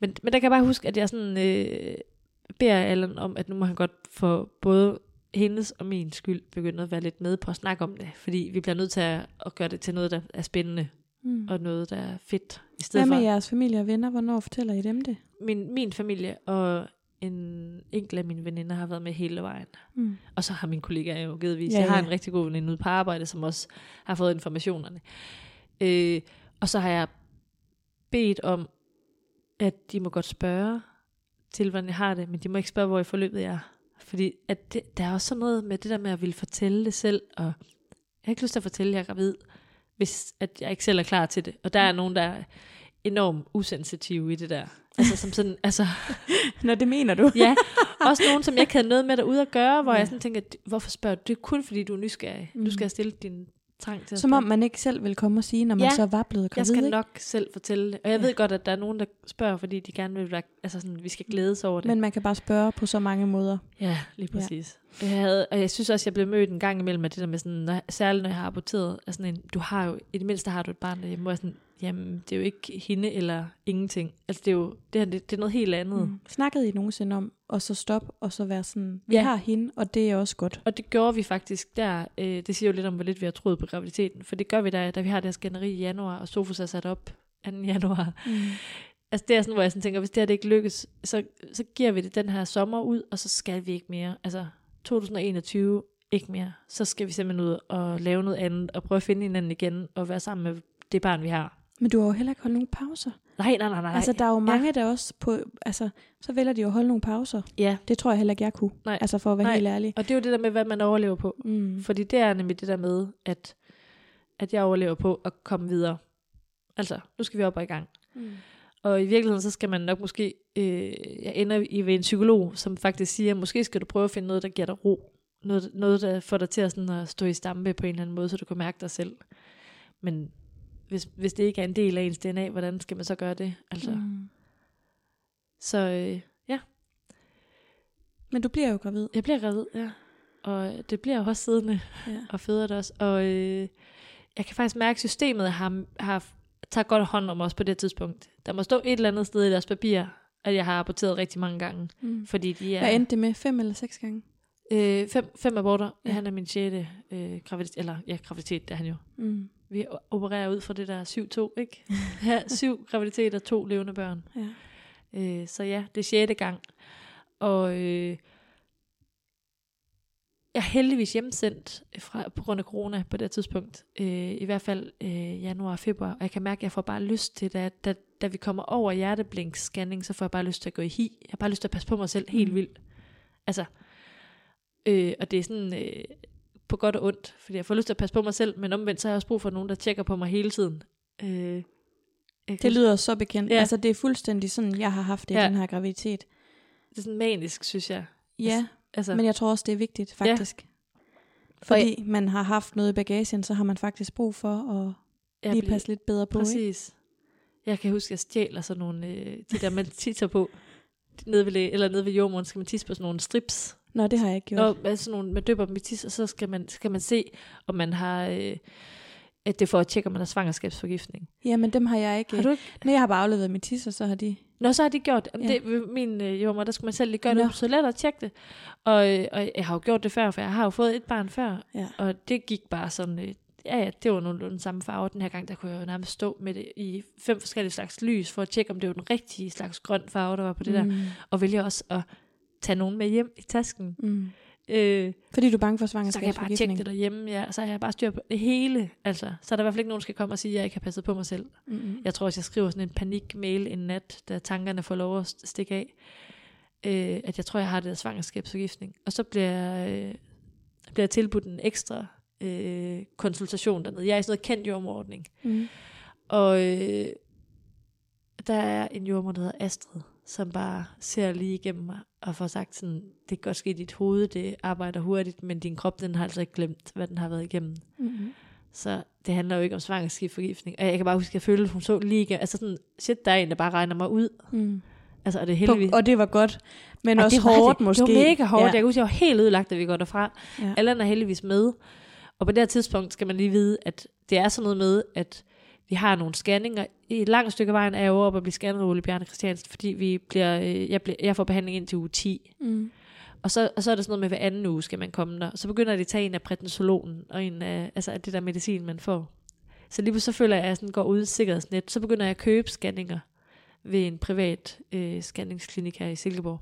men, men der kan jeg bare huske, at jeg sådan øh, beder Allan om, at nu må han godt for både hendes og min skyld begynde at være lidt med på at snakke om det. Fordi vi bliver nødt til at, at gøre det til noget, der er spændende, Mm. og noget, der er fedt. I stedet Hvad for med jeres familie og venner? Hvornår fortæller I dem det? min, min familie og en enkelt af mine veninder har været med hele vejen. Mm. Og så har min kollega jo givetvis. Ja, Ja, jeg har en rigtig god veninde ude på arbejde, som også har fået informationerne. Øh, og så har jeg bedt om, at de må godt spørge til, hvordan jeg har det, men de må ikke spørge, hvor i forløbet jeg er. Fordi at det, der er også sådan noget med det der med at ville fortælle det selv, og jeg har ikke lyst til at fortælle, at jeg er gravid, hvis at jeg ikke selv er klar til det. Og der er nogen, der er enormt usensitive i det der. Altså som sådan, altså, Nå, det mener du. ja, også nogen, som jeg ikke havde noget med derude at gøre, hvor Ja. jeg sådan tænker, hvorfor spørger du? Det er kun fordi, du er nysgerrig. Mm. Du skal stille din trang til Som om man ikke selv vil komme og sige, når man Ja, så var blevet Jeg gravid. skal ikke? nok selv fortælle det. Og jeg Ja. ved godt, at der er nogen, der spørger, fordi de gerne vil være, altså sådan, vi skal glædes over det. Men man kan bare spørge på så mange måder. Ja, lige præcis. Ja. Jeg havde, og jeg synes også, jeg blev mødt en gang imellem med det der med sådan, når, særligt når jeg har aborteret, er sådan en, du har jo, i det mindste har du et barn derhjemme, hvor jeg sådan, jamen, det er jo ikke hende eller ingenting. Altså, det er jo, det, her, det, det er noget helt andet. Mm. Snakkede I nogensinde om, og så stop, og så være sådan, vi Ja. har hende, og det er også godt. Og det gjorde vi faktisk der. Øh, det siger jo lidt om, hvor lidt vi har troet på graviditeten. For det gør vi da, da vi har det her skænderi i januar, og Sofus er sat op 2. januar. Mm. Altså det er sådan, hvor jeg sådan tænker, hvis det her det ikke lykkes, så, så giver vi det den her sommer ud, og så skal vi ikke mere. Altså 2021, ikke mere. Så skal vi simpelthen ud og lave noget andet, og prøve at finde hinanden igen, og være sammen med det barn, vi har. Men du har jo heller ikke holdt nogen pauser. Nej, nej, nej, nej. Altså, der er jo mange, ja. der også på, altså, så vælger de jo at holde nogle pauser. Ja, Det tror jeg heller ikke, jeg kunne. Nej. Altså, for at være Nej. helt ærlig. og det er jo det der med, hvad man overlever på. Mm. Fordi det er nemlig det der med, at, at jeg overlever på at komme videre. Altså, nu skal vi op og i gang. Mm. Og i virkeligheden, så skal man nok måske, øh, jeg ender i ved en psykolog, som faktisk siger, måske skal du prøve at finde noget, der giver dig ro. Noget, noget der får dig til at, sådan, at stå i stampe på en eller anden måde, så du kan mærke dig selv. Men hvis, hvis det ikke er en del af ens DNA, hvordan skal man så gøre det? Altså, mm. Så øh, Men du bliver jo gravid. jeg bliver gravid, ja. Og det bliver jo også siddende, Ja. og føder det også. Og øh, jeg kan faktisk mærke, at systemet har, har tager godt hånd om os på det tidspunkt. Der må stå et eller andet sted i deres papir, at jeg har aborteret rigtig mange gange. Mm. Fordi de er... Hvad endte det med? Fem eller seks gange? Øh, fem, fem aborter. Ja. Ja. Han er min sjette øh, graviditet, eller ja, graviditet, det er han jo. Mm. Vi opererer ud fra det der 7-2, ikke? ja, syv graviditeter, to levende børn. Ja. Øh, så ja, det er sjette gang. Og øh, jeg er heldigvis hjemsendt fra, på grund af corona på det tidspunkt. Øh, I hvert fald øh, januar og februar. Og jeg kan mærke, at jeg får bare lyst til, da, da, da vi kommer over hjerteblinkscanning, så får jeg bare lyst til at gå i hi. Jeg har bare lyst til at passe på mig selv helt Mm. vildt. Altså, øh, og det er sådan øh, på godt og ondt, fordi jeg får lyst til at passe på mig selv, men omvendt så har jeg også brug for nogen, der tjekker på mig hele tiden. Øh, jeg Det lyder så bekendt. Ja. Ja. Altså, det er fuldstændig sådan, jeg har haft det Ja. i den her graviditet. Det er sådan manisk, synes jeg. Ja, Altså, men jeg tror også, det er vigtigt, faktisk. Fordi man har haft noget i bagagen, så har man faktisk brug for at jeg lige passe lidt bedre på. Ikke? Præcis. Jeg kan huske, at jeg stjæler sådan nogle, øh, de der, man tisser på, nede ved, eller nede ved jordmoren, skal man tisse på sådan nogle strips. Nå, det har jeg ikke gjort. Nå, altså sådan nogle, man døber dem i tis, og så skal man, skal man se, om man har, øh, at det er for at tjekke, om man har svangerskabsforgiftning. Jamen, dem har jeg ikke. Har du ikke? Nej, jeg har bare afleveret mit tis, og så har de... Nå, så har de gjort. Ja. det min øh, jordmor, der skulle man selv lige gøre Nå. det, så let at tjekke det. Og, øh, og jeg har jo gjort det før, for jeg har jo fået et barn før, Ja. og det gik bare sådan, øh, ja, ja, det var nogenlunde samme farve. Den her gang, der kunne jeg jo nærmest stå med det i fem forskellige slags lys, for at tjekke, om det var den rigtige slags grøn farve, der var på det der. Mm. Og vælger også at tage nogen med hjem i tasken. Mm. Øh, Fordi du er bange for så kan jeg bare tjekke det derhjemme, ja, og så har jeg bare styr på det hele. Altså, så er der i hvert fald ikke nogen, der skal komme og sige, at jeg ikke har passet på mig selv. Mm-hmm. Jeg tror også, jeg skriver sådan en panik-mail en nat, da tankerne får lov at st- stikke af, øh, at jeg tror, jeg har det der svangerskabsforgiftning. Og så bliver jeg, øh, bliver jeg tilbudt en ekstra øh, konsultation dernede. Jeg er i sådan noget kendt jordmorordning. Mm. Og øh, der er en jordmor, der hedder Astrid, som bare ser lige igennem mig og får sagt sådan, det kan godt ske i dit hoved, det arbejder hurtigt, men din krop, den har altså ikke glemt, hvad den har været igennem. Mm-hmm. Så det handler jo ikke om svangerskabsforgiftning. Og jeg kan bare huske, at jeg følte, at hun så lige. Altså sådan, shit, der er en, der bare regner mig ud. Mm. Altså, og det er heldigvis... og det var godt, men Og også det hårdt det. måske. Det var mega hårdt. Ja. Jeg kan huske, jeg var helt ødelagt, da vi går derfra. Ja. Allan er heldigvis med. Og på det her tidspunkt skal man lige vide, at det er sådan noget med, at vi har nogle scanninger. I et langt stykke af vejen er jeg over at blive scannet af Ole Bjarne Christiansen, fordi vi bliver, øh, jeg, bliver, jeg får behandling indtil uge 10. Mm. Og så, og så er det sådan noget med, hver anden uge skal man komme der. Så begynder de at tage en af prednisolonen, og en af, altså af det der medicin, man får. Så lige så føler jeg, at jeg sådan går uden sikkerhedsnet. Så begynder jeg at købe scanninger ved en privat øh, scanningsklinik her i Silkeborg.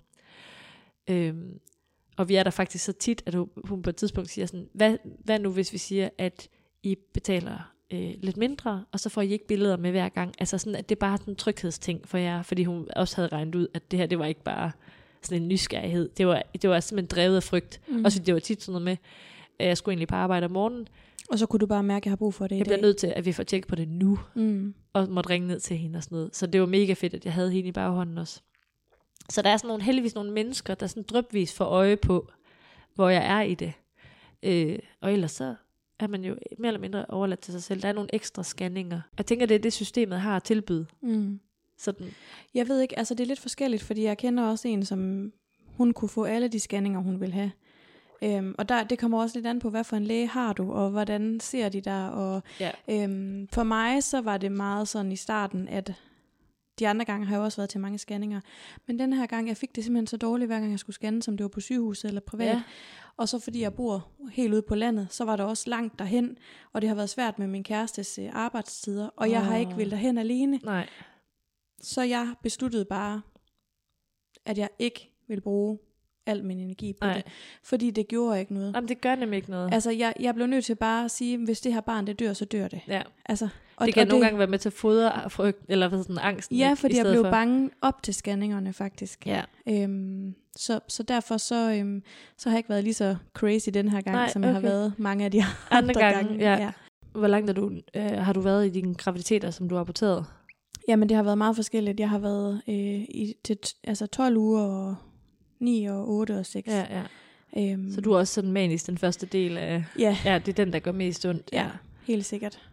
Øhm, og vi er der faktisk så tit, at hun på et tidspunkt siger sådan, hvad, hvad nu hvis vi siger, at I betaler øh, lidt mindre, og så får I ikke billeder med hver gang. Altså sådan, at det er bare sådan en tryghedsting for jer, fordi hun også havde regnet ud, at det her, det var ikke bare sådan en nysgerrighed. Det var, det var simpelthen drevet af frygt. Mm. Også fordi det var tit sådan noget med, at jeg skulle egentlig på arbejde om morgenen. Og så kunne du bare mærke, at jeg har brug for det Jeg bliver nødt til, at vi får tjekket på det nu, Mm. og måtte ringe ned til hende og sådan noget. Så det var mega fedt, at jeg havde hende i baghånden også. Så der er sådan nogle, heldigvis nogle mennesker, der sådan drøbvis får øje på, hvor jeg er i det. Øh, og ellers så er man jo mere eller mindre overladt til sig selv. Der er nogle ekstra scanninger. Jeg tænker, det er det, systemet har at tilbyde. Mm. Sådan. Jeg ved ikke, altså det er lidt forskelligt, fordi jeg kender også en, som hun kunne få alle de scanninger, hun vil have. Øhm, og der, det kommer også lidt an på, hvad for en læge har du, og hvordan ser de der. Og, Ja. øhm, for mig så var det meget sådan i starten, at de andre gange har jeg også været til mange scanninger. Men den her gang, jeg fik det simpelthen så dårligt, hver gang jeg skulle scanne, som det var på sygehuset eller privat. Ja. Og så fordi jeg bor helt ude på landet, så var der også langt derhen, og det har været svært med min kærestes øh, arbejdstider, og jeg har ikke ville derhen alene. Nej. Så jeg besluttede bare, at jeg ikke vil bruge al min energi på Nej. det. Fordi det gjorde ikke noget. Jamen, det gør nemlig ikke noget. Altså, jeg, jeg blev nødt til bare at sige, hvis det her barn, det dør, så dør det. Ja. Altså, og, det kan og nogle gange være med til at fodre frygt, eller hvad sådan angsten. Ja, fordi jeg blev for. bange op til scanningerne, faktisk. Ja. Øhm, så, så derfor så, øhm, så har jeg ikke været lige så crazy den her gang, Nej, som jeg har okay. været mange af de Andre andre, gange, gange. ja. ja. Hvor langt er du, øh, har du været i dine graviditeter, som du har rapporteret? Jamen, det har været meget forskelligt. Jeg har været øh, i til, altså 12 uger, og 9 og 8 og 6. Ja, ja. Øhm, Så du er også sådan manisk den første del af... Ja, Ja, det er den, der gør mest ondt. ja, helt sikkert.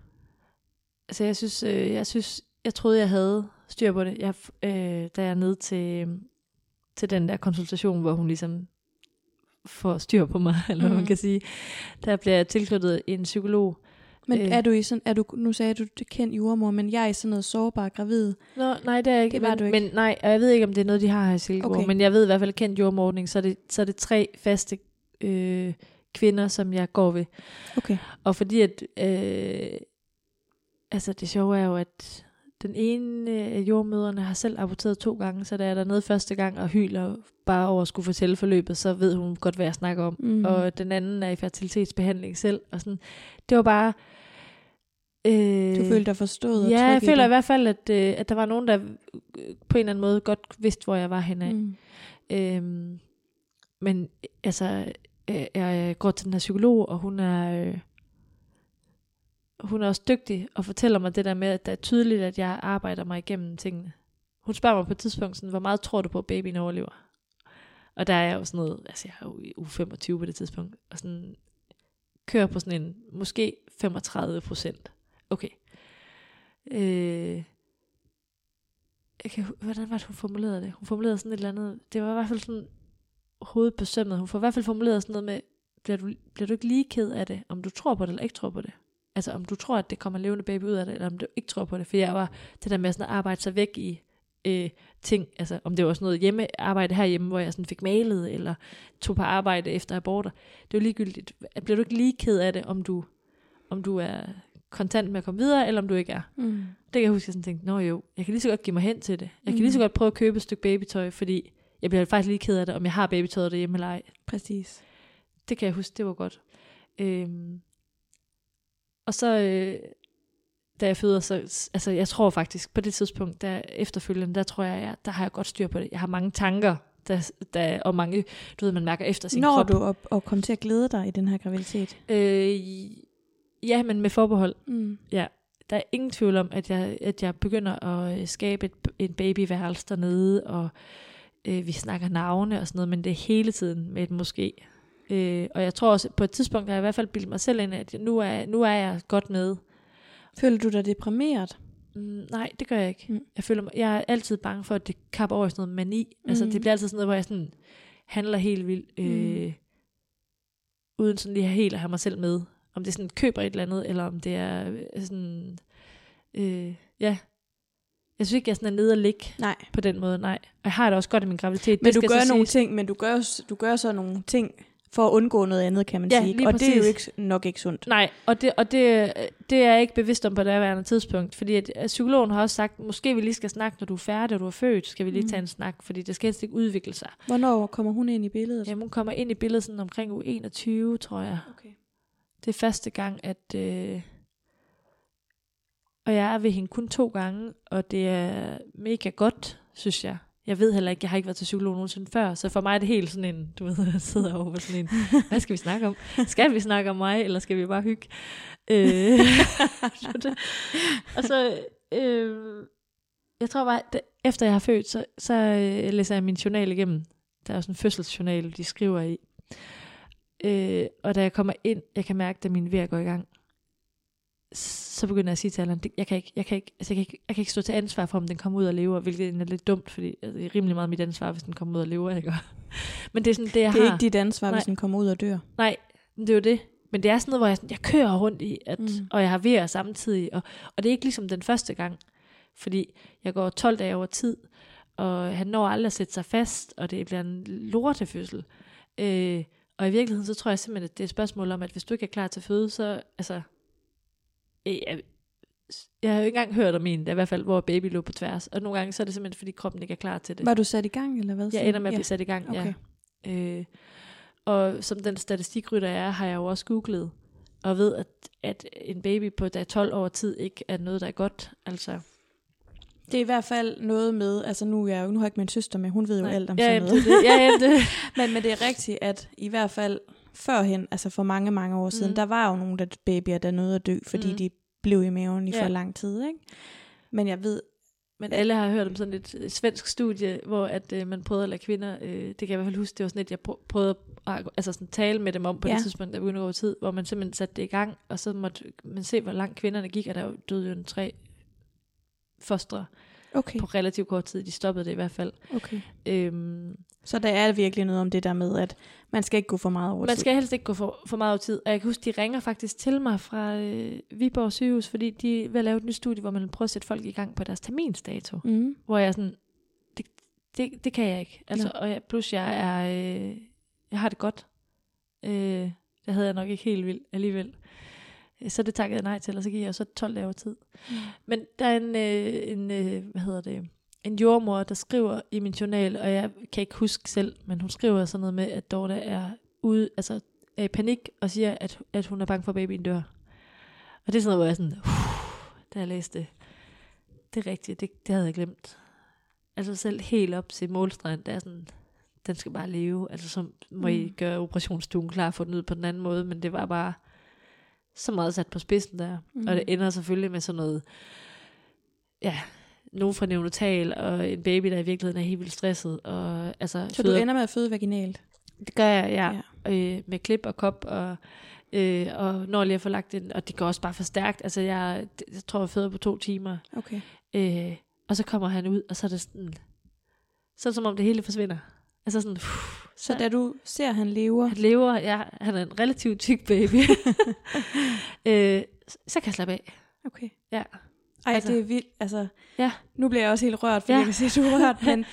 Altså, jeg synes, øh, jeg synes, jeg troede, jeg havde styr på det, jeg, øh, da jeg er nede til, til den der konsultation, hvor hun ligesom får styr på mig, eller hvad man kan sige. Der bliver jeg tilknyttet en psykolog. Men Øh. er du i sådan, er du, nu sagde du, er kendt jordmor, men jeg er i sådan noget sårbar gravid. Nå, nej, det er jeg ikke. Det var men, du ikke. Men nej, og jeg ved ikke, om det er noget, de har her i Silkeborg. Okay. Men jeg ved i hvert fald, kendt jordmordning, så er det, så er det tre faste øh, kvinder, som jeg går ved. Okay. Og fordi at, øh, altså det sjove er jo, at den ene af jordmøderne har selv aborteret to gange, så da jeg er dernede første gang og hyler bare over at skulle fortælle forløbet, så ved hun godt, hvad jeg snakker om. Mm. Og den anden er i fertilitetsbehandling selv. Og sådan. Det var bare... Øh, du følte dig forstået Ja, jeg i føler i det. hvert fald, at, øh, at der var nogen, der øh, på en eller anden måde godt vidste, hvor jeg var henne af. Mm. Øhm, men altså, øh, jeg går til den her psykolog, og hun er, øh, hun er også dygtig og fortæller mig det der med, at det er tydeligt, at jeg arbejder mig igennem tingene. Hun spørger mig på et tidspunkt, sådan, hvor meget tror du på, at babyen overlever? Og der er jeg jo sådan noget, altså jeg er jo i uge 25 på det tidspunkt, og sådan kører på sådan en, måske 35 procent. Okay. Øh, jeg kan, hvordan var det, hun formulerede det? Hun formulerede sådan et eller andet, det var i hvert fald sådan hovedet. Hun får i hvert fald formuleret sådan noget med, bliver du, bliver du ikke lige ked af det, om du tror på det eller ikke tror på det? Altså om du tror, at det kommer en levende baby ud af det, eller om du ikke tror på det. For jeg var det der med sådan at arbejde sig væk i øh, ting, altså om det var sådan noget hjemmearbejde herhjemme, hvor jeg sådan fik malet, eller tog på arbejde efter aborter. Det var ligegyldigt. Bliver du ikke lige ked af det, om du, om du er kontant med at komme videre, eller om du ikke er? Mm. Det kan jeg huske, at jeg sådan tænkte, nå jo, jeg kan lige så godt give mig hen til det. Jeg kan Mm. lige så godt prøve at købe et stykke babytøj, fordi jeg bliver faktisk lige ked af det, om jeg har babytøjet derhjemme eller ej. Præcis. Det kan jeg huske, det var godt. Øhm, og så, øh, da jeg føder, så, altså jeg tror faktisk, på det tidspunkt, der efterfølgende, der tror jeg, jeg, der har jeg godt styr på det. Jeg har mange tanker, der, der, og mange, du ved, man mærker efter sin Når krop. du op og kom til at glæde dig i den her graviditet? Øh, ja, men med forbehold. Mm. der er ingen tvivl om, at jeg, at jeg begynder at øh, skabe et, en babyværelse dernede, og øh, vi snakker navne og sådan noget, men det er hele tiden med et måske. Øh, og jeg tror også, på et tidspunkt har jeg i hvert fald bildet mig selv ind, at nu er, nu er jeg godt med. Føler du dig deprimeret? Mm, nej, det gør jeg ikke. Mm. Jeg, føler jeg er altid bange for, at det kapper over i sådan noget mani. Mm. Altså, Mm. det bliver altid sådan noget, hvor jeg sådan handler helt vildt, øh, uden sådan lige helt at have mig selv med. Om det sådan, køber et eller andet, eller om det er øh, sådan, øh, ja. Jeg synes ikke, jeg sådan er nede og ligge Nej. på den måde, nej. Og jeg har det også godt i min graviditet. Men det du gør nogle ting, men du gør, du gør så nogle ting for at undgå noget andet, kan man Ja, sige. Og det er jo ikke, nok ikke sundt. Nej, og, det, og det, det er jeg ikke bevidst om på det daværende tidspunkt, fordi at, at psykologen har også sagt, måske vi lige skal snakke, når du er færdig, og du er født, skal vi lige Mm. tage en snak, fordi det skal helst ikke udvikle sig. Hvornår kommer hun ind i billedet? Jamen, hun kommer ind i billedet sådan omkring uge 21, tror jeg. Okay. Det er første gang, at... Øh, og jeg er ved hende kun to gange, og det er mega godt, synes jeg. Jeg ved heller ikke, jeg har ikke været til psykolog nogensinde før, så for mig er det helt sådan en, du ved, jeg sidder over på sådan en, hvad skal vi snakke om? Skal vi snakke om mig, eller skal vi bare hygge? Øh, så og så, øh, jeg tror bare, at efter jeg har født, så, så øh, læser jeg min journal igennem. Der er sådan en fødselsjournal, de skriver i. Øh, og da jeg kommer ind, jeg kan mærke, at min vejr går i gang, så begynder jeg at sige til Allan, jeg kan ikke, jeg kan ikke, altså jeg kan ikke, jeg kan ikke stå til ansvar for, om den kommer ud og lever, hvilket er lidt dumt, fordi altså, det er rimelig meget mit ansvar, hvis den kommer ud og lever, ikke? Men det er sådan det, jeg Det er har. ikke dit ansvar, Nej. hvis den kommer ud og dør. Nej, det er jo det. Men det er sådan noget, hvor jeg, sådan, jeg kører rundt i, at, Mm. og jeg har vejr samtidig. Og, og det er ikke ligesom den første gang, fordi jeg går 12 dage over tid, og han når aldrig at sætte sig fast, og det bliver en lortefødsel. Øh, og i virkeligheden, så tror jeg simpelthen, at det er et spørgsmål om, at hvis du ikke er klar til føde, så, altså, jeg, jeg har jo ikke engang hørt om en, der i hvert fald, hvor baby lå på tværs. Og nogle gange, så er det simpelthen, fordi kroppen ikke er klar til det. Var du sat i gang, eller hvad? Jeg ender med at blive sat i gang, Okay. ja. Øh, og som den statistikrytter jeg er, har jeg jo også googlet, og ved, at, at en baby på der er 12 år tid ikke er noget, der er godt. Altså, Det er i hvert fald noget med, altså nu, er jeg, jo- nu har jeg ikke min søster med, hun ved jo nej. alt om ja, sådan noget. det, er det. ja, det. Men, men det er rigtigt, at i hvert fald førhen, altså for mange, mange år siden, Mm. der var jo nogle der babyer, der nåede at dø, fordi Mm. de blev i maven i for Ja. lang tid. Ikke? Men jeg ved, Men alle har hørt om sådan et svensk studie, hvor at øh, man prøvede at lade kvinder, øh, det kan jeg i hvert fald huske, det var sådan et, jeg prø- prøvede at altså sådan tale med dem om på ja. Det tidspunkt, der begyndte gå tid, hvor man simpelthen satte det i gang, og så måtte man se, hvor langt kvinderne gik, og der døde jo en tre fostre okay, på relativt kort tid. De stoppede det i hvert fald. okay. Øhm, Så der er virkelig noget om det der med, at man skal ikke gå for meget over Man tid. skal helst ikke gå for, for meget over tid. Og jeg kan huske, de ringer faktisk til mig fra øh, Viborg sygehus, fordi de at lave et nyt studie, hvor man vil prøve at sætte folk i gang på deres terminsdato. Mm. Hvor jeg er sådan, det, det, det kan jeg ikke. Altså, og jeg, plus jeg er, øh, jeg har det godt. Øh, det havde jeg nok ikke helt vildt alligevel. Så det takkede jeg nej til, og så gik jeg så 12 dage over tid. Mm. Men der er en, øh, en øh, hvad hedder det, en jordmor, der skriver i min journal, og jeg kan ikke huske selv, men hun skriver sådan noget med, at Dorte er ude, altså er i panik, og siger, at, at hun er bange for, at babyen dør. Og det er sådan noget, hvor jeg er sådan, da jeg læste det, det er rigtigt, det, det havde jeg glemt. Altså selv helt op til målstregen, der er sådan, den skal bare leve. Altså så må mm. I Mm. gøre operationsstuen klar for den ud på den anden måde, men det var bare så meget sat på spidsen der. Mm. Mm. Og det ender selvfølgelig med sådan noget, ja, nogen fra neonatal, og en baby, der i virkeligheden er helt vildt stresset. Og, altså, Så du ender med at føde vaginalt? Det gør jeg, ja. Ja. Øh, med klip og kop, og, øh, og når jeg lige har fået lagt den, og det går også bare for stærkt. Altså, jeg, jeg tror, jeg føder på to timer. Okay. Øh, og så kommer han ud, og så er det sådan, så det som om det hele forsvinder. Altså sådan, uh, Så da du ser, at han lever, han lever, ja, han er en relativt tyk baby. øh, så kan jeg slappe af. okay. Ja. Ej, Altså- altså, det er vildt. Altså, Ja. Nu bliver jeg også helt rørt, fordi Ja. jeg kan se, du er rørt, men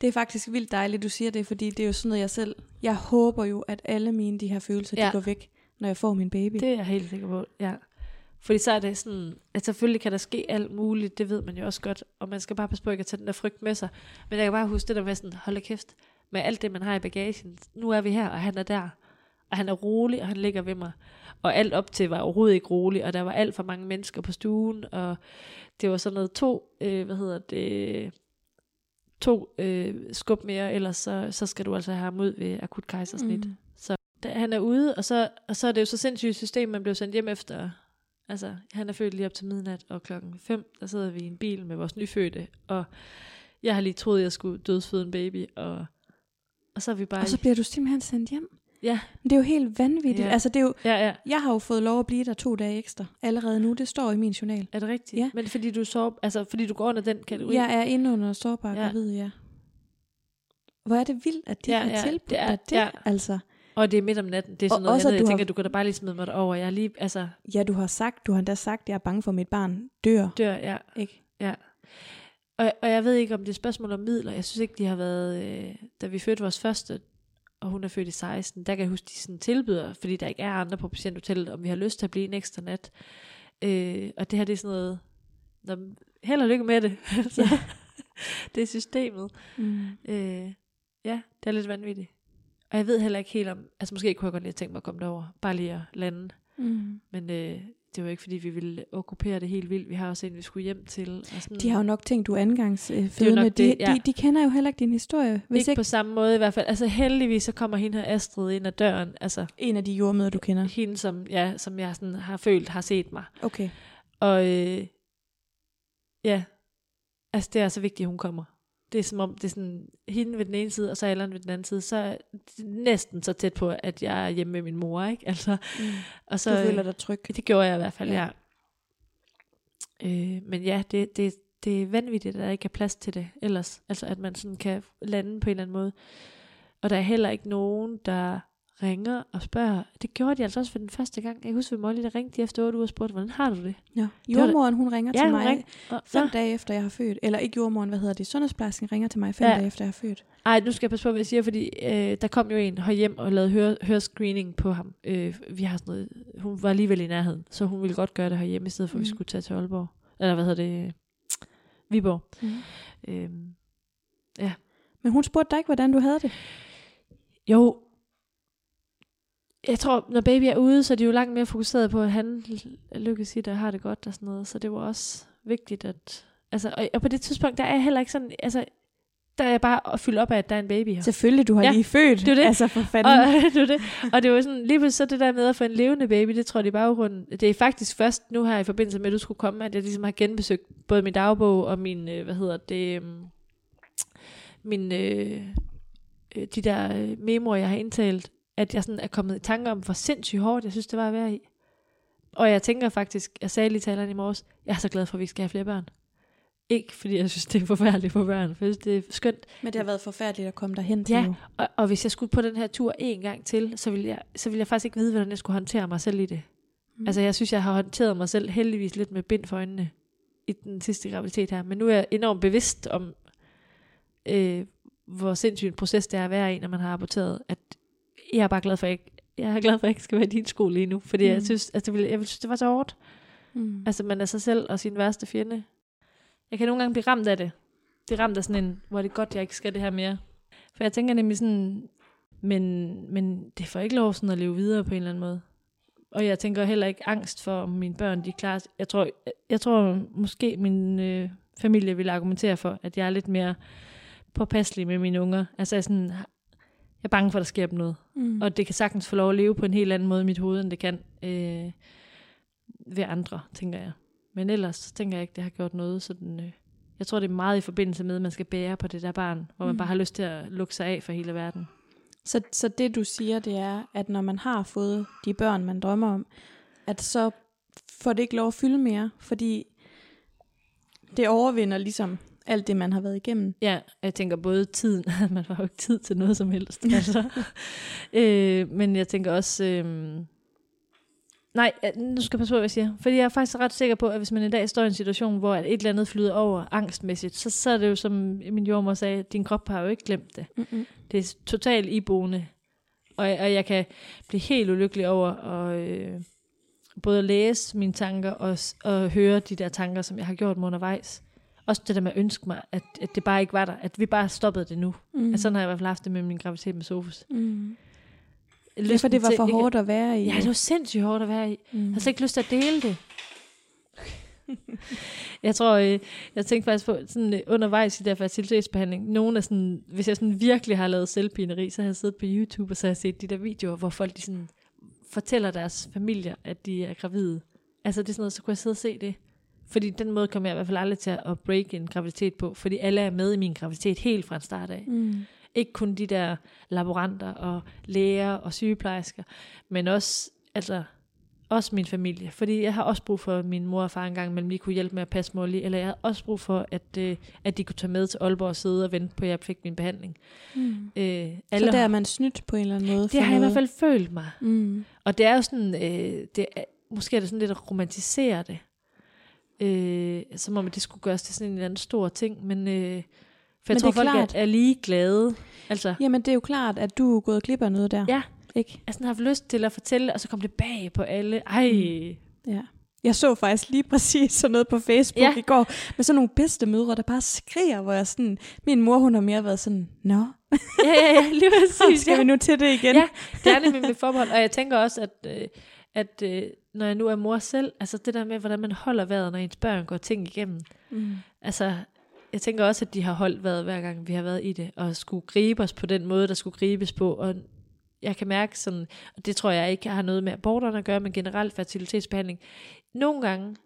det er faktisk vildt dejligt, du siger det, fordi det er jo sådan noget, jeg selv... Jeg håber jo, at alle mine de her følelser, Ja. de går væk, når jeg får min baby. Det er jeg helt sikker på, ja. Fordi så er det sådan, at selvfølgelig kan der ske alt muligt, det ved man jo også godt, og man skal bare passe på ikke at tage den der frygt med sig. Men jeg kan bare huske det der med sådan, hold kæft, med alt det, man har i bagagen. Nu er vi her, og han er der. Og han er rolig, og han ligger ved mig. Og alt op til var overhovedet ikke rolig, og der var alt for mange mennesker på stuen, og det var sådan noget to, øh, hvad hedder det, to øh, skub mere, ellers så, så skal du altså have ham ud ved akut kejsersnit. Mm. Da han er ude, og så, og så er det jo så sindssygt system, man blev sendt hjem efter. Altså, han er født lige op til midnat, og klokken 5, der sidder vi i en bil med vores nyfødte, og jeg har lige troet, jeg skulle dødsføde en baby, og, og så er vi bare... Og så bliver du simpelthen sendt hjem. Ja, Men det er jo helt vanvittigt. Ja. Ja. Altså, det er jo, ja, ja. jeg har jo fået lov at blive der to dage ekstra allerede nu. Det står i min journal. Er det rigtigt? Ja. Men fordi du så, altså fordi du går under den kategori. Jeg er inde under sårbar Ja. ja. gravid, ja. Hvor er det vildt, at de Ja, ja, har ja, tilbudt det er- dig det, ja. altså. Og det er midt om natten. Det er sådan Og noget også, andet. Jeg du tænker, har- du kan da bare lige smide mig over. Jeg er lige, altså, Ja, du har sagt, du har endda sagt, at jeg er bange for, at mit barn dør. dør, ja. Ikke? Og, og jeg ved ikke, om det er spørgsmål om midler. Jeg synes ikke, de har været... Øh, da vi fødte vores første, og hun er født i 16, der kan jeg huske, de sådan tilbyder, fordi der ikke er andre på patienthotellet, om vi har lyst til at blive en ekstra nat. Øh, og det her, det er sådan noget... Nå, held og lykke med det. så, det er systemet. Mm. Øh, ja, det er lidt vanvittigt. Og jeg ved heller ikke helt om... Altså måske kunne jeg godt lige tænkt mig at komme derover. Bare lige at lande. Mm. Men øh, det var ikke, fordi vi ville okkupere det helt vildt. Vi har også en, vi skulle hjem til. Og sådan. De har jo nok tænkt, du er andengangs øh. De, ja. de, de kender jo heller ikke din historie. Hvis ikke, ikke, på samme måde i hvert fald. Altså heldigvis så kommer hende her Astrid ind ad døren. Altså en af de jordmøder, du kender. hende, som, ja, som jeg sådan har følt har set mig. Okay. Og øh, ja, altså det er så vigtigt, at hun kommer. Det er som om, det er sådan hende ved den ene side, og så Allan ved den anden side, så er det næsten så tæt på, at jeg er hjemme med min mor, ikke? Altså, Mm. og så, Du føler dig tryg. det gjorde jeg i hvert fald, Ja. ja. Øh, men ja, det, det, det er vanvittigt, at der ikke er plads til det ellers. Altså, at man sådan kan lande på en eller anden måde. Og der er heller ikke nogen, der ringer og spørger. Det gjorde de altså også for den første gang. Jeg husker ved Molly, der ringte de efter 8 uger og spurgte, hvordan har du det? Ja. Jordmoren, hun ringer Ja, til mig ring- Og, fem Nå, dage efter, jeg har født. Eller ikke jordmoren, hvad hedder det? Sundhedsplejersken ringer til mig fem Ja. dage efter, jeg har født. Ej, nu skal jeg passe på, hvad jeg siger, fordi øh, der kom jo en hjem og lavede høre, hørescreening på ham. Øh, vi har sådan noget, hun var alligevel i nærheden, så hun ville godt gøre det herhjemme, i stedet for, at vi Mhm. skulle tage til Aalborg. Eller hvad hedder det? Viborg. Mm. Øh, Men hun spurgte dig ikke, hvordan du havde det. Jo, jeg tror, når baby er ude, så er de jo langt mere fokuseret på, at han lykkes i det og har det godt og sådan noget. Så det var også vigtigt, at... Altså, og, og på det tidspunkt, der er jeg heller ikke sådan... Altså, der er jeg bare fyldt op af, at der er en baby her. Selvfølgelig, du har Ja, lige født. det er det. Altså for fanden. Og, det var det. og det var sådan, lige pludselig så det der med at få en levende baby, det tror jeg i baggrunden. Det er faktisk først nu her i forbindelse med, at du skulle komme, at jeg ligesom har genbesøgt både min dagbog og min, øh, hvad hedder det, øhm, min, øh, øh, de der øh, memoer, jeg har indtalt, at jeg sådan er kommet i tanke om, hvor sindssygt hårdt jeg synes, det var at være i. Og jeg tænker faktisk, jeg sagde lige til Allan i morges, jeg er så glad for, at vi skal have flere børn. Ikke fordi jeg synes, det er forfærdeligt for børn, for jeg synes, det er skønt. Men det har været forfærdeligt at komme derhen til Ja. nu. Og, og hvis jeg skulle på den her tur en gang til, så ville jeg, så ville jeg faktisk ikke vide, hvordan jeg skulle håndtere mig selv i det. Mm. Altså jeg synes, jeg har håndteret mig selv heldigvis lidt med bind for øjnene i den sidste graviditet her. Men nu er jeg enormt bevidst om, øh, hvor sindssygt en proces det er at være i, når man har aborteret. At jeg er bare glad for, at jeg, ikke- jeg er glad for, at jeg ikke skal være i din skole lige nu. Fordi mm. jeg synes, altså, det, ville, jeg ville synes, det var så hårdt. Mm. Altså man er sig selv og sin værste fjende. Jeg kan nogle gange blive ramt af det. Blive ramt af sådan en, hvor er det godt, jeg ikke skal det her mere. For jeg tænker nemlig sådan, men, men det får ikke lov sådan at leve videre på en eller anden måde. Og jeg tænker heller ikke angst for, om mine børn de klarer. Jeg tror, jeg tror måske min øh, familie vil argumentere for, at jeg er lidt mere påpasselig med mine unger. Altså er, sådan, jeg er bange for, at der sker dem noget. Mm. Og det kan sagtens få lov at leve på en helt anden måde i mit hoved, end det kan øh, ved andre, tænker jeg. Men ellers så tænker jeg ikke, det har gjort noget. Sådan, øh, jeg tror, det er meget i forbindelse med, at man skal bære på det der barn, hvor man Mm. bare har lyst til at lukke sig af for hele verden. Så, så det du siger, det er, at når man har fået de børn, man drømmer om, at så får det ikke lov at fylde mere, fordi det overvinder ligesom alt det, man har været igennem. Ja, jeg tænker både tiden, man har jo ikke tid til noget som helst. Altså. øh, men jeg tænker også, øh, nej, nu skal jeg passe på, hvad jeg siger. Fordi jeg er faktisk ret sikker på, at hvis man i dag står i en situation, hvor et eller andet flyder over angstmæssigt, så, så er det jo, som min jordmor sagde, din krop har jo ikke glemt det. Mm-mm. Det er totalt iboende. Og, og jeg kan blive helt ulykkelig over at øh, både læse mine tanker og, og høre de der tanker, som jeg har gjort mig undervejs. Også det der med at ønske mig, at, at det bare ikke var der. At vi bare stoppede det nu. Mm. Altså, sådan har jeg i hvert fald haft det med min graviditet med Sofus. mm. Ja, for Lysten det var for hårdt at være i. Ja, det var sindssygt hårdt at være i. mm. Jeg har slet ikke lyst til at dele det. jeg tror, øh, jeg tænkte faktisk på, sådan øh, undervejs i der fertilitetsbehandling, nogle af sådan, hvis jeg sådan virkelig har lavet selvpineri, så har jeg siddet på YouTube, og så har jeg set de der videoer, hvor folk de sådan fortæller deres familier, at de er gravide. Altså det er sådan noget, så kunne jeg sidde og se det. Fordi den måde kommer jeg i hvert fald aldrig til at break en graviditet på, fordi alle er med i min graviditet helt fra en start af. Mm. Ikke kun de der laboranter og læger og sygeplejersker, men også, altså, også min familie. Fordi jeg har også brug for, at min mor og far engang mellem lige kunne hjælpe med at passe Molly, eller jeg har også brug for, at, øh, at de kunne tage med til Aalborg og sidde og vente på, at jeg fik min behandling. Mm. Øh, Så der er man snydt på en eller anden måde. det har jeg i hvert fald følt mig. Mm. Og det er jo sådan, øh, det er, måske er det sådan lidt at romantisere det. Øh, som om at det skulle gøres til sådan en eller anden stor ting, men... Øh, for jeg Men tror, det er folk klart. er, er lige glade. Altså, Jamen, det er jo klart, at du er gået glip af noget der. Ja. Ikke? jeg sådan har haft lyst til at fortælle, og så kom det bag på alle. Ej, mm. Ja. Jeg så faktisk lige præcis sådan noget på Facebook Ja. ja. i går, med sådan nogle bedstemødre, der bare skriger, hvor jeg sådan, min mor, hun har mere været sådan, nå, ja, ja, ja, lige præcis. skal ja. vi nu til det igen? Ja, det er nemlig mit forbehold. Og jeg tænker også, at, øh, at øh, når jeg nu er mor selv, altså det der med, hvordan man holder vejret, når ens børn går ting igennem. Mm. Altså, jeg tænker også, at de har holdt vejret hver gang, vi har været i det, og skulle gribe os på den måde, der skulle gribes på. Og jeg kan mærke sådan, og det tror jeg ikke har noget med aborterne at gøre, men generelt fertilitetsbehandling. Nogle gange,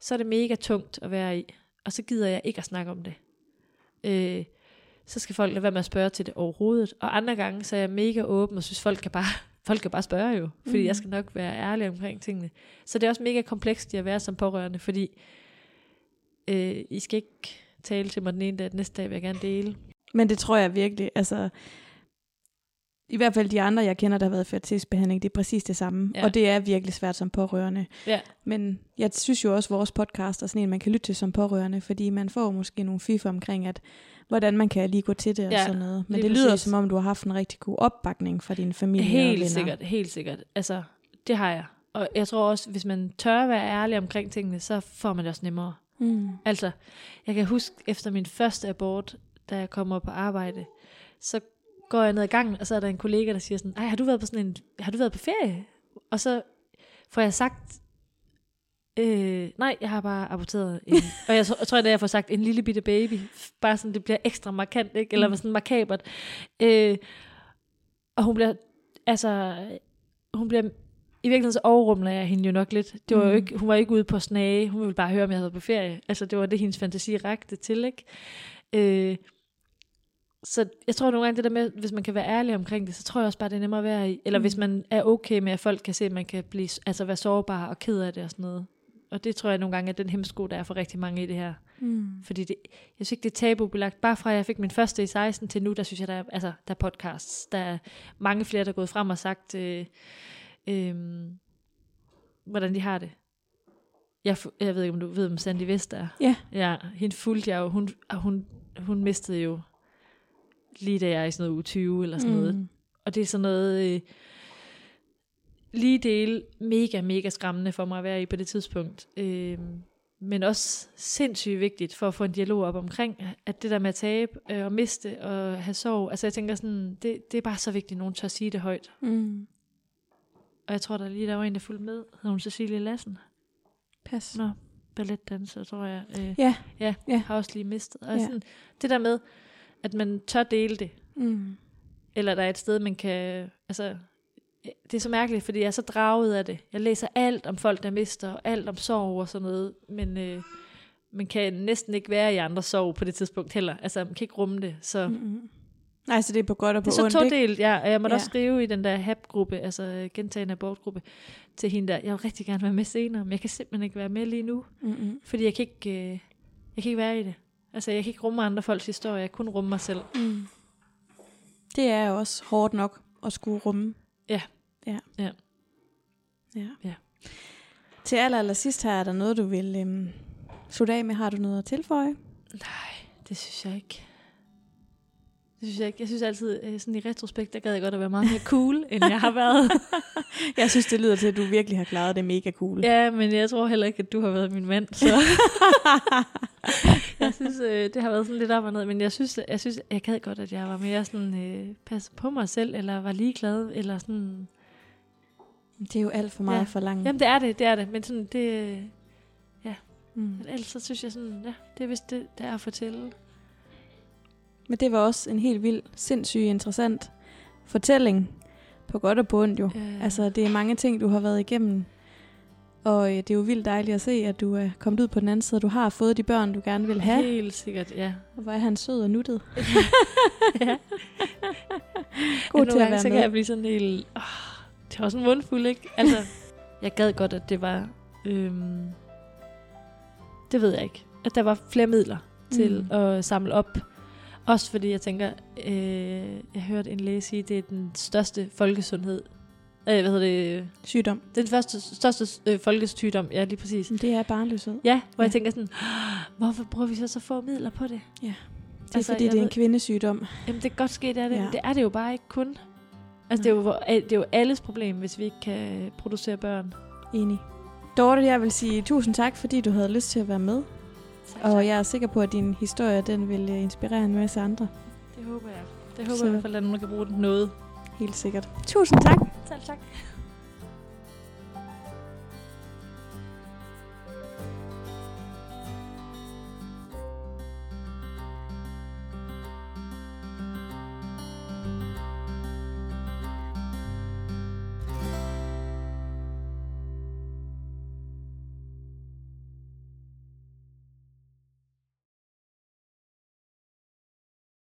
så er det mega tungt at være i, og så gider jeg ikke at snakke om det. Øh, så skal folk lade være med at spørge til det overhovedet. Og andre gange, så er jeg mega åben og synes, folk kan bare, folk kan bare spørge jo, fordi Mhm. jeg skal nok være ærlig omkring tingene. Så det er også mega komplekst at være som pårørende, fordi øh, I skal ikke tale til mig den ene dag, den næste dag vil jeg gerne dele. Men det tror jeg virkelig, altså... I hvert fald de andre, jeg kender, der har været i fertilitetsbehandling, det er præcis det samme. Ja. Og det er virkelig svært som pårørende. Ja. Men jeg synes jo også, at vores podcast er sådan en, man kan lytte til som pårørende, fordi man får måske nogle fif omkring, at hvordan man kan lige gå til det og Ja, sådan noget. Men det lyder præcis. som om, du har haft en rigtig god opbakning fra din familie og Helt venner. sikkert, helt sikkert. Altså, det har jeg. Og jeg tror også, hvis man tør at være ærlig omkring tingene, så får man det også nemmere. Mm. Altså, jeg kan huske, efter min første abort, da jeg kommer på arbejde, så går jeg ned ad gangen, og så er der en kollega, der siger sådan, Ej, har du været på sådan en, har du været på ferie? Og så får jeg sagt, øh, nej, jeg har bare aborteret en, og jeg, tror- jeg tror, at jeg får sagt en lille bitte baby, bare sådan, det bliver ekstra markant, ikke? eller Mm. sådan makabert. Øh, og hun bliver, altså, hun bliver, i virkeligheden så overrumler jeg hende jo nok lidt. Det var jo Mm. ikke, hun var ikke ude på snage, hun ville bare høre, om jeg havde på ferie. Altså, det var det, hendes fantasi rakte til, ikke? Øh, så jeg tror nogle gange, det der med, hvis man kan være ærlig omkring det, så tror jeg også bare, det er nemmere at være i. Eller mm. hvis man er okay med, at folk kan se, at man kan blive, altså være sårbar og ked af det og sådan noget. Og det tror jeg nogle gange er den hemsko, der er for rigtig mange i det her. Mm. Fordi det, jeg synes ikke, det er tabubelagt. Bare fra jeg fik min første i 16 til nu, der synes jeg, der er, altså, der er podcasts. Der er mange flere, der er gået frem og sagt, øh, øh, hvordan de har det. Jeg, jeg ved ikke, om du ved, om Sandy Vest er. Ja. Ja, hende fulgte jeg jo. Hun, og hun, hun mistede jo lige da jeg er i sådan noget uge 20 eller sådan noget. Mm. Og det er sådan noget øh, lige del mega, mega skræmmende for mig at være i på det tidspunkt. Øh, men også sindssygt vigtigt for at få en dialog op omkring, at det der med at tabe øh, og miste og have sorg, altså jeg tænker sådan, det, det er bare så vigtigt, at nogen tør sige det højt. Mm. Og jeg tror, der lige der var en, der fulgte med, hedder hun Cecilie Lassen. Pas. Nå, balletdanser, tror jeg. Øh, Ja. ja, Ja. har også lige mistet. Og Ja. sådan, det der med, at man tør dele det, Mm. eller der er et sted, man kan... Altså, det er så mærkeligt, fordi jeg er så draget af det. Jeg læser alt om folk, der mister, og alt om sorg og sådan noget, men øh, man kan næsten ikke være i andres sorg på det tidspunkt heller. Altså, man kan ikke rumme det. Så Mm. Nej, så det er på godt og på det er så ondt, ikke? todelt, ja. Og jeg måtte Ja. også skrive i den der HAP-gruppe, altså øh, gentagende abortgruppe, til hende der, jeg vil rigtig gerne være med senere, men jeg kan simpelthen ikke være med lige nu, Mm-mm. fordi jeg kan ikke, øh, jeg kan ikke være i det. Altså, jeg kan ikke rumme andre folks historie, jeg kan kun rumme mig selv. Mm. Det er også hårdt nok at skulle rumme. Ja. Ja. Ja. ja. Ja. Til aller, aller sidst her, er der noget, du vil øhm, slutte af med? Har du noget at tilføje? Nej, det synes jeg ikke. Det synes jeg ikke. Jeg synes altid, øh, sådan i retrospekt, der gad jeg godt at være meget mere cool, end jeg har været. Jeg synes, det lyder til, at du virkelig har klaret det mega cool. ja, men jeg tror heller ikke, at du har været min mand, så jeg synes, øh, det har været sådan lidt op og ned. Men jeg synes, jeg, synes, jeg gad godt, at jeg var mere sådan, øh, passe på mig selv, eller var ligeglad, eller sådan... Det er jo alt for meget Ja. ja. for langt. Jamen, det er det, det er det. Men sådan, det... øh, Mm. Men ellers så synes jeg sådan, ja, det er vist det, der er at fortælle. Men det var også en helt vild, sindssygt interessant fortælling. På godt og på ondt jo. Øh, Altså, det er mange ting, du har været igennem. Og øh, det er jo vildt dejligt at se, at du er kommet ud på den anden side. Du har fået de børn, du gerne vil have. Helt sikkert, ja. Og hvor er han sød og nuttet. ja. God til at være så med. kan jeg blive sådan helt... Oh, det var også en mundfuld, ikke? Altså, jeg gad godt, at det var... Øhm, det ved jeg ikke. At der var flere midler til Mm. mm. at samle op. Også fordi jeg tænker, øh, jeg hørte en læge sige, at det er den største folkesundhed. Øh, hvad hedder det? Sygdom. Den første, største øh, folkesygdom, ja lige præcis. Men Det er barnløshed. Ja, hvor ja. Ja. jeg tænker sådan, hvorfor bruger vi så så få midler på det? Det er Altså, fordi, det er en ved- kvindesygdom. Jamen det kan godt ske, det er det. Ja. Ja. Men det er det jo bare ikke kun. Altså det er, jo, det er jo alles problem, hvis vi ikke kan producere børn. Enig. Dorte, jeg vil sige tusind tak, fordi du havde lyst til at være med. Og jeg er sikker på, at din historie den vil øh, inspirere en masse andre. Det håber jeg. Det håber Så- jeg i hvert fald, at nogen kan bruge den noget. Helt sikkert. Tusind tak. Selv tak.